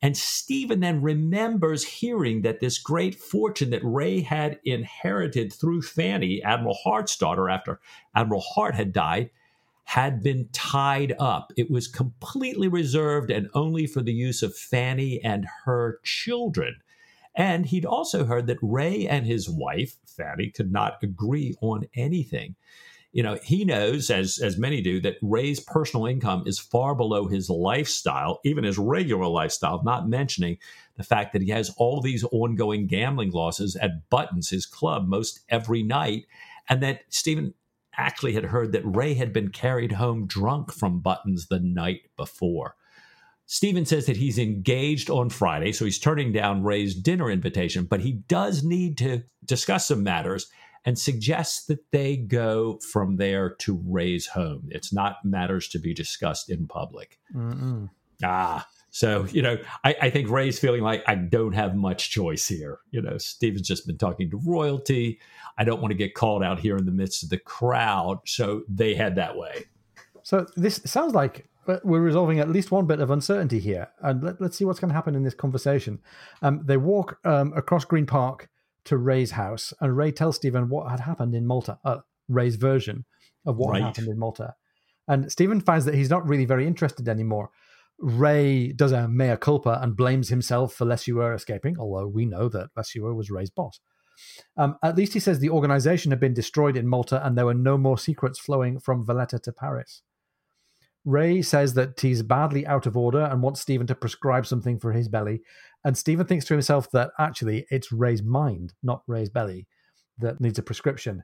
And Stephen then remembers hearing that this great fortune that Wray had inherited through Fanny, Admiral Hart's daughter, after Admiral Hart had died, had been tied up. It was completely reserved and only for the use of Fanny and her children. And he'd also heard that Wray and his wife, Fanny, could not agree on anything you know, he knows, as as many do, that Wray's personal income is far below his lifestyle, even his regular lifestyle. Not mentioning the fact that he has all these ongoing gambling losses at Buttons, his club, most every night, and that Stephen actually had heard that Wray had been carried home drunk from Buttons the night before. Stephen says that he's engaged on Friday, so he's turning down Wray's dinner invitation, but he does need to discuss some matters and suggests that they go from there to Wray's home. It's not matters to be discussed in public. Mm-mm. Ah, so, you know, I, I, think Wray's feeling like I don't have much choice here. You know, Stephen's just been talking to royalty. I don't want to get called out here in the midst of the crowd. So they head that way. So this sounds like we're resolving at least one bit of uncertainty here. And let, us see what's going to happen in this conversation. Um, they walk um, across Green Park to Wray's house, and Wray tells Stephen what had happened in Malta, uh, Wray's version of what right. happened in Malta. And Stephen finds that he's not really very interested anymore. Wray does a mea culpa and blames himself for Lesueur escaping, although we know that Lesueur was Wray's boss. Um, at least he says the organization had been destroyed in Malta and there were no more secrets flowing from Valletta to Paris. Wray says that he's badly out of order and wants Stephen to prescribe something for his belly, and Stephen thinks to himself that actually it's Wray's mind, not Wray's belly, that needs a prescription,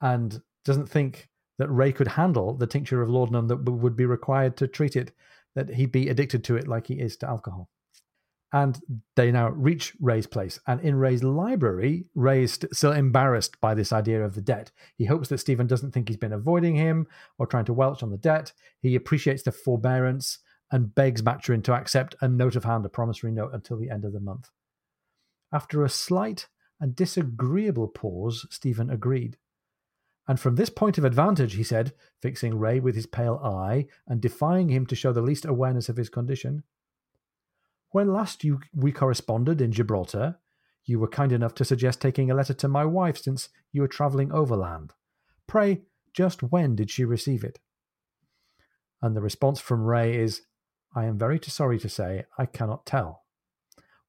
and doesn't think that Wray could handle the tincture of laudanum that would be required to treat it, that he'd be addicted to it like he is to alcohol. And they now reach Wray's place. And in Wray's library, Wray is still embarrassed by this idea of the debt. He hopes that Stephen doesn't think he's been avoiding him or trying to welch on the debt. He appreciates the forbearance and begs Maturin to accept a note of hand, a promissory note, until the end of the month. After a slight and disagreeable pause, Stephen agreed. And from this point of advantage, he said, fixing Wray with his pale eye and defying him to show the least awareness of his condition, when last you, we corresponded in Gibraltar, you were kind enough to suggest taking a letter to my wife since you were travelling overland. Pray, just when did she receive it? And the response from Wray is, I am very sorry to say I cannot tell.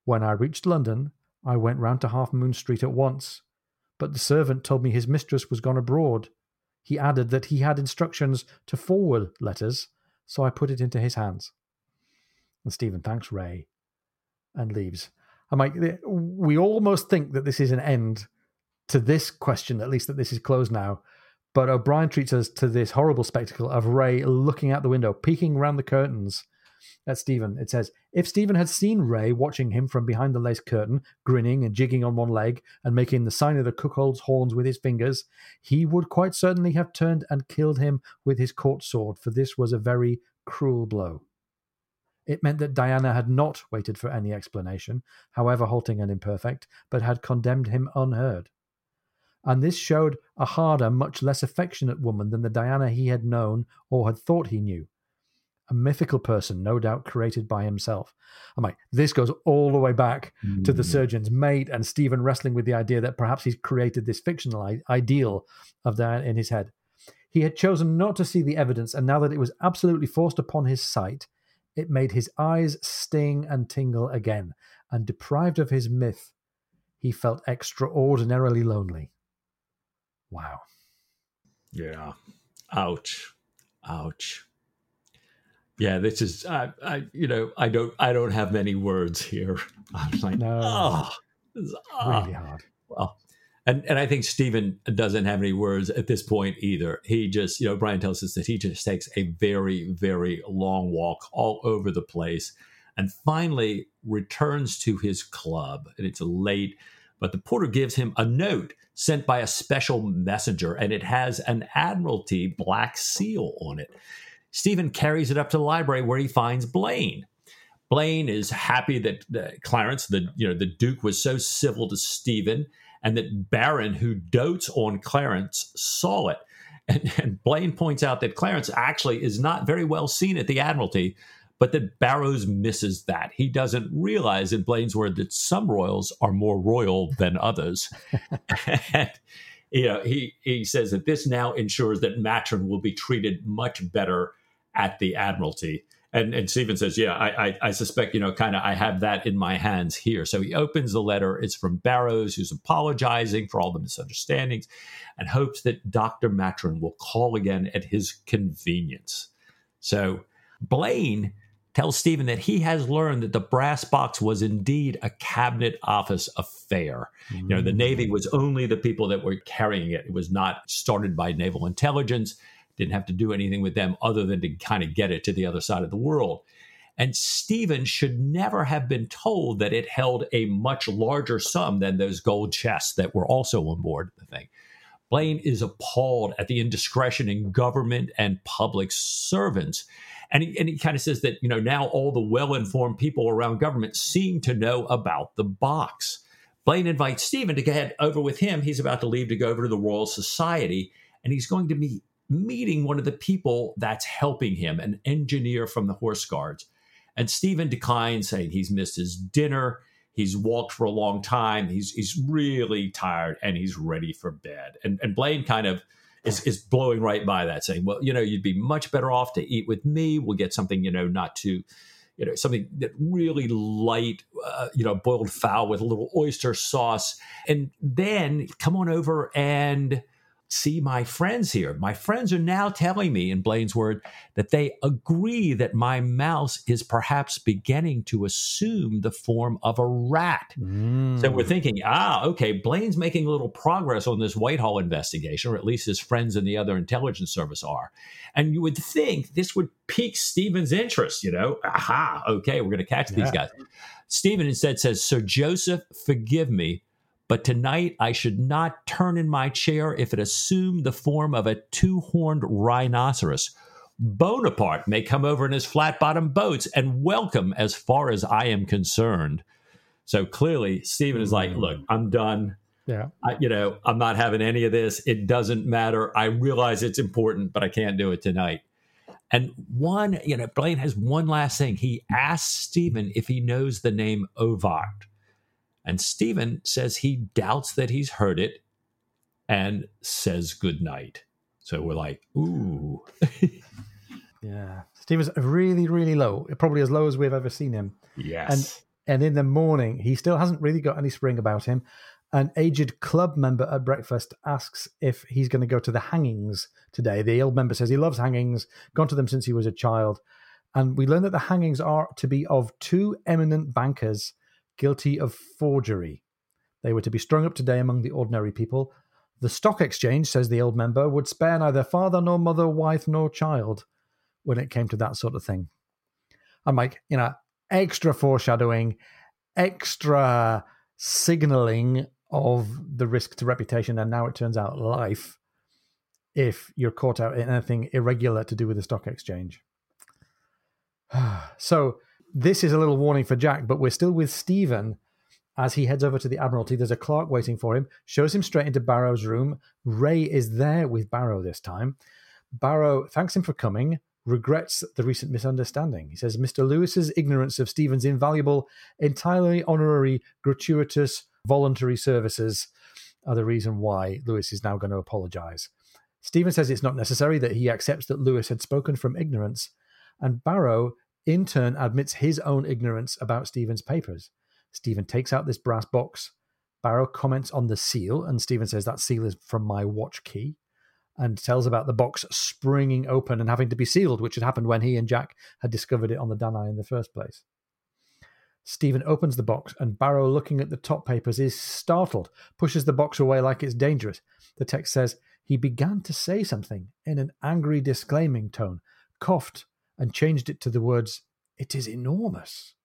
When I reached London, I went round to Half Moon Street at once, but the servant told me his mistress was gone abroad. He added that he had instructions to forward letters, so I put it into his hands. And Stephen thanks Wray and leaves. I'm like, we almost think that this is an end to this question, at least that this is closed now. But O'Brian treats us to this horrible spectacle of Wray looking out the window, peeking round the curtains at Stephen. It says, if Stephen had seen Wray watching him from behind the lace curtain, grinning and jigging on one leg and making the sign of the cuckold's horns with his fingers, he would quite certainly have turned and killed him with his court sword, for this was a very cruel blow. It meant that Diana had not waited for any explanation, however halting and imperfect, but had condemned him unheard. And this showed a harder, much less affectionate woman than the Diana he had known or had thought he knew. A mythical person, no doubt created by himself. I'm like, this goes all the way back mm. to the hmm. surgeon's mate and Stephen wrestling with the idea that perhaps he's created this fictional I- ideal of that in his head. He had chosen not to see the evidence, and now that it was absolutely forced upon his sight, it made his eyes sting and tingle again, and deprived of his myth, he felt extraordinarily lonely. Wow. Yeah. Ouch. Ouch. Yeah, this is I, I you know, I don't I don't have many words here. I'm like, no. oh, really hard. Well, and and I think Stephen doesn't have any words at this point either. He just, you know, Brian tells us that he just takes a very, very long walk all over the place and finally returns to his club. And it's late, but the porter gives him a note sent by a special messenger, and it has an Admiralty black seal on it. Stephen carries it up to the library where he finds Blaine. Blaine is happy that uh, Clarence, the you know the Duke, was so civil to Stephen and that Barrow, who dotes on Clarence, saw it. And, and, Blaine points out that Clarence actually is not very well seen at the Admiralty, but that Barrows misses that. He doesn't realize, in Blaine's word, that some royals are more royal than others. and, you know, he, he says that this now ensures that Maturin will be treated much better at the Admiralty. And, and Stephen says, yeah, I, I, I suspect, you know, kind of I have that in my hands here. So he opens the letter. It's from Barrows, who's apologizing for all the misunderstandings and hopes that Dr. Maturin will call again at his convenience. So Blaine tells Stephen that he has learned that the brass box was indeed a cabinet office affair. Mm-hmm. You know, the Navy was only the people that were carrying it. It was not started by naval intelligence didn't have to do anything with them other than to kind of get it to the other side of the world. And Stephen should never have been told that it held a much larger sum than those gold chests that were also on board the thing. Blaine is appalled at the indiscretion in government and public servants. And he, and he kind of says that, you know, now all the well informed people around government seem to know about the box. Blaine invites Stephen to go head over with him. He's about to leave to go over to the Royal Society, and he's going to meet meeting one of the people that's helping him, an engineer from the Horse Guards. And Stephen declines, saying he's missed his dinner, he's walked for a long time, he's he's really tired, and he's ready for bed. And and Blaine kind of is, is blowing right by that, saying, Well, you know, you'd be much better off to eat with me. We'll get something, you know, not too you know something that really light uh, you know boiled fowl with a little oyster sauce and then come on over and see my friends here. My friends are now telling me, in Blaine's word, that they agree that my mouse is perhaps beginning to assume the form of a rat. Mm. So we're thinking, ah, okay, Blaine's making a little progress on this Whitehall investigation, or at least his friends in the other intelligence service are. And you would think this would pique Stephen's interest, you know, aha, okay, we're going to catch yeah. these guys. Stephen instead says, Sir Joseph, forgive me but tonight I should not turn in my chair if it assumed the form of a two horned rhinoceros. Bonaparte may come over in his flat bottomed boats and welcome as far as I am concerned. So clearly, Stephen is like, hmm. look, I'm done. Yeah. I, you know, I'm not having any of this. It doesn't matter. I realize it's important, but I can't do it tonight. And one, you know, Blaine has one last thing. He asks Stephen if he knows the name Ovart. And Stephen says he doubts that he's heard it and says goodnight. So we're like, ooh. Yeah. Stephen's really, really low. Probably as low as we've ever seen him. Yes. And, And in the morning, he still hasn't really got any spring about him. An aged club member at breakfast asks if he's going to go to the hangings today. The old member says he loves hangings, gone to them since he was a child. And we learn that the hangings are to be of two eminent bankers guilty of forgery. They were to be strung up today among the ordinary people. The stock exchange, says the old member, would spare neither father nor mother, wife nor child when it came to that sort of thing. I'm like, you know, extra foreshadowing, extra signaling of the risk to reputation, and now it turns out life if you're caught out in anything irregular to do with the stock exchange. so, this is a little warning for Jack, but we're still with Stephen as he heads over to the Admiralty. There's a clerk waiting for him, shows him straight into Barrow's room. Wray is there with Barrow this time. Barrow thanks him for coming, regrets the recent misunderstanding. He says Mr. Lewis's ignorance of Stephen's invaluable, entirely honorary, gratuitous, voluntary services are the reason why Lewis is now going to apologize. Stephen says it's not necessary that he accepts that Lewis had spoken from ignorance, and Barrow, in turn, admits his own ignorance about Stephen's papers. Stephen takes out this brass box. Barrow comments on the seal, and Stephen says that seal is from my watch key and tells about the box springing open and having to be sealed, which had happened when he and Jack had discovered it on the Danai in the first place. Stephen opens the box, and Barrow, looking at the top papers, is startled, pushes the box away like it's dangerous. The text says, He began to say something in an angry, disclaiming tone, coughed, and changed it to the words, It is enormous.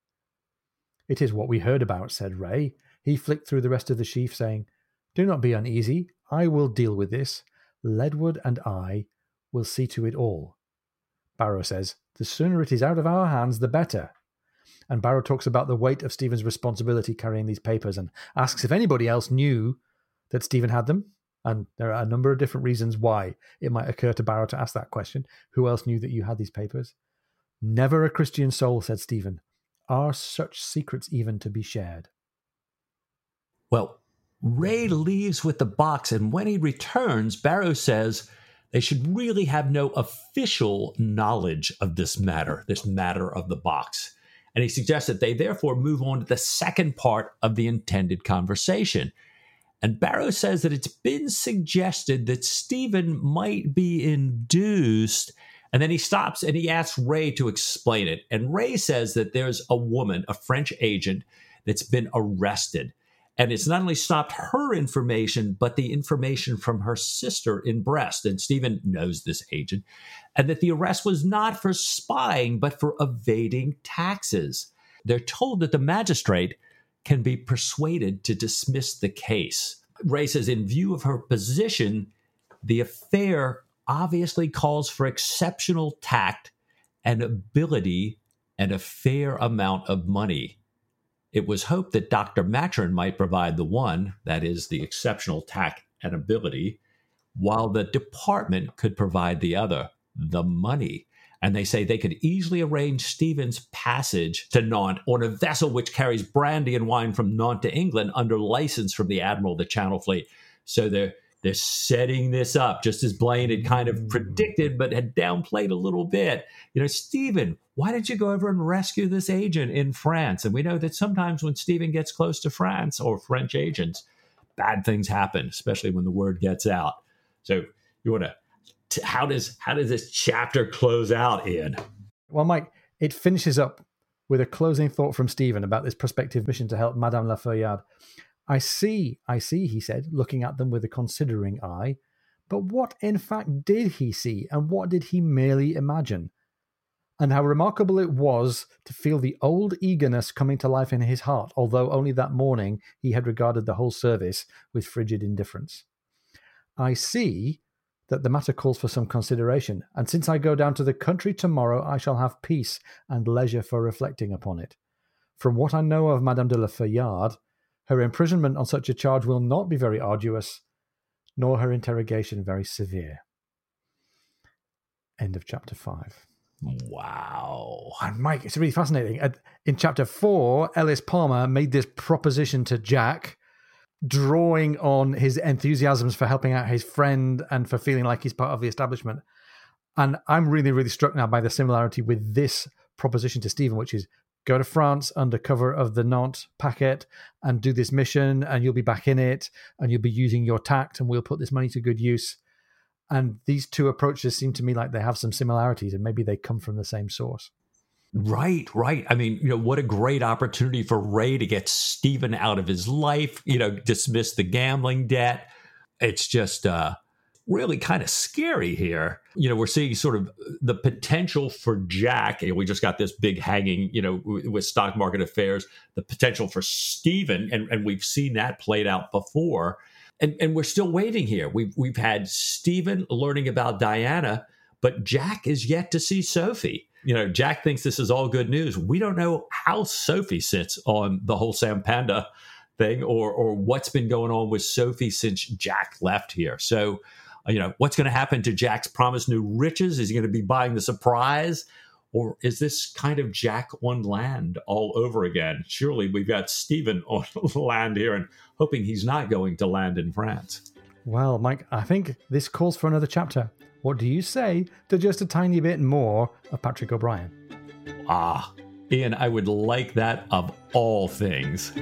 It is what we heard about, said Wray. He flicked through the rest of the sheaf, saying, Do not be uneasy. I will deal with this. Ledward and I will see to it all. Barrow says, The sooner it is out of our hands, the better. And Barrow talks about the weight of Stephen's responsibility carrying these papers and asks if anybody else knew that Stephen had them. And there are a number of different reasons why it might occur to Barrow to ask that question. Who else knew that you had these papers? Never a Christian soul, said Stephen. Are such secrets even to be shared? Well, Wray leaves with the box, and when he returns, Barrow says they should really have no official knowledge of this matter, this matter of the box. And he suggests that they therefore move on to the second part of the intended conversation. And Barrow says that it's been suggested that Stephen might be induced. And then he stops and he asks Wray to explain it. And Wray says that there's a woman, a French agent, that's been arrested and it's not only stopped her information, but the information from her sister in Brest. And Stephen knows this agent, and that the arrest was not for spying, but for evading taxes. They're told that the magistrate can be persuaded to dismiss the case. Wray says, in view of her position, the affair obviously calls for exceptional tact and ability and a fair amount of money. It was hoped that Dr. Maturin might provide the one, that is, the exceptional tact and ability, while the department could provide the other, the money. And they say they could easily arrange Stephen's passage to Nantes on a vessel which carries brandy and wine from Nantes to England under license from the Admiral of the Channel Fleet. So they're they're setting this up just as Blaine had kind of predicted, but had downplayed a little bit. You know, Stephen, why did you go over and rescue this agent in France? And we know that sometimes when Stephen gets close to France or French agents, bad things happen, especially when the word gets out. So you want to, how does how does this chapter close out, Ian? Well, Mike, it finishes up with a closing thought from Stephen about this prospective mission to help Madame La Feuillade. I see, I see, he said, looking at them with a considering eye. But what in fact did he see, and what did he merely imagine? And how remarkable it was to feel the old eagerness coming to life in his heart, although only that morning he had regarded the whole service with frigid indifference. I see that the matter calls for some consideration, and since I go down to the country tomorrow, I shall have peace and leisure for reflecting upon it. From what I know of Madame de la Feuillade, her imprisonment on such a charge will not be very arduous, nor her interrogation very severe. End of chapter 5. Wow. And Mike, it's really fascinating. In chapter 4, Ellis Palmer made this proposition to Jack, drawing on his enthusiasms for helping out his friend and for feeling like he's part of the establishment. And I'm really, really struck now by the similarity with this proposition to Stephen, which is go to France under cover of the Nantes packet and do this mission, and you'll be back in it, and you'll be using your tact, and we'll put this money to good use. And these two approaches seem to me like they have some similarities, and maybe they come from the same source. Right, right. I mean, you know, what a great opportunity for Wray to get Stephen out of his life, you know, dismiss the gambling debt. It's just uh really kind of scary here. You know, we're seeing sort of the potential for Jack. we just got this big hanging, you know, with stock market affairs, the potential for Stephen, and, and we've seen that played out before. And, and we're still waiting here. We've, we've had Stephen learning about Diana, but Jack is yet to see Sophie. You know, Jack thinks this is all good news. We don't know how Sophie sits on the whole Sam Panda thing or or what's been going on with Sophie since Jack left here. So you know, what's going to happen to Jack's promised new riches? Is he going to be buying the surprise? Or is this kind of Jack on land all over again? Surely we've got Stephen on land here and hoping he's not going to land in France. Well, Mike, I think this calls for another chapter. What do you say to just a tiny bit more of Patrick O'Brian? Ah, Ian, I would like that of all things.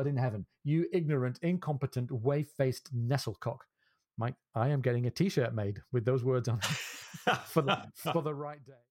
Blood in heaven, you ignorant, incompetent, whey faced Nestlecock. Mike, I am getting a t shirt made with those words on for, the, for the right day.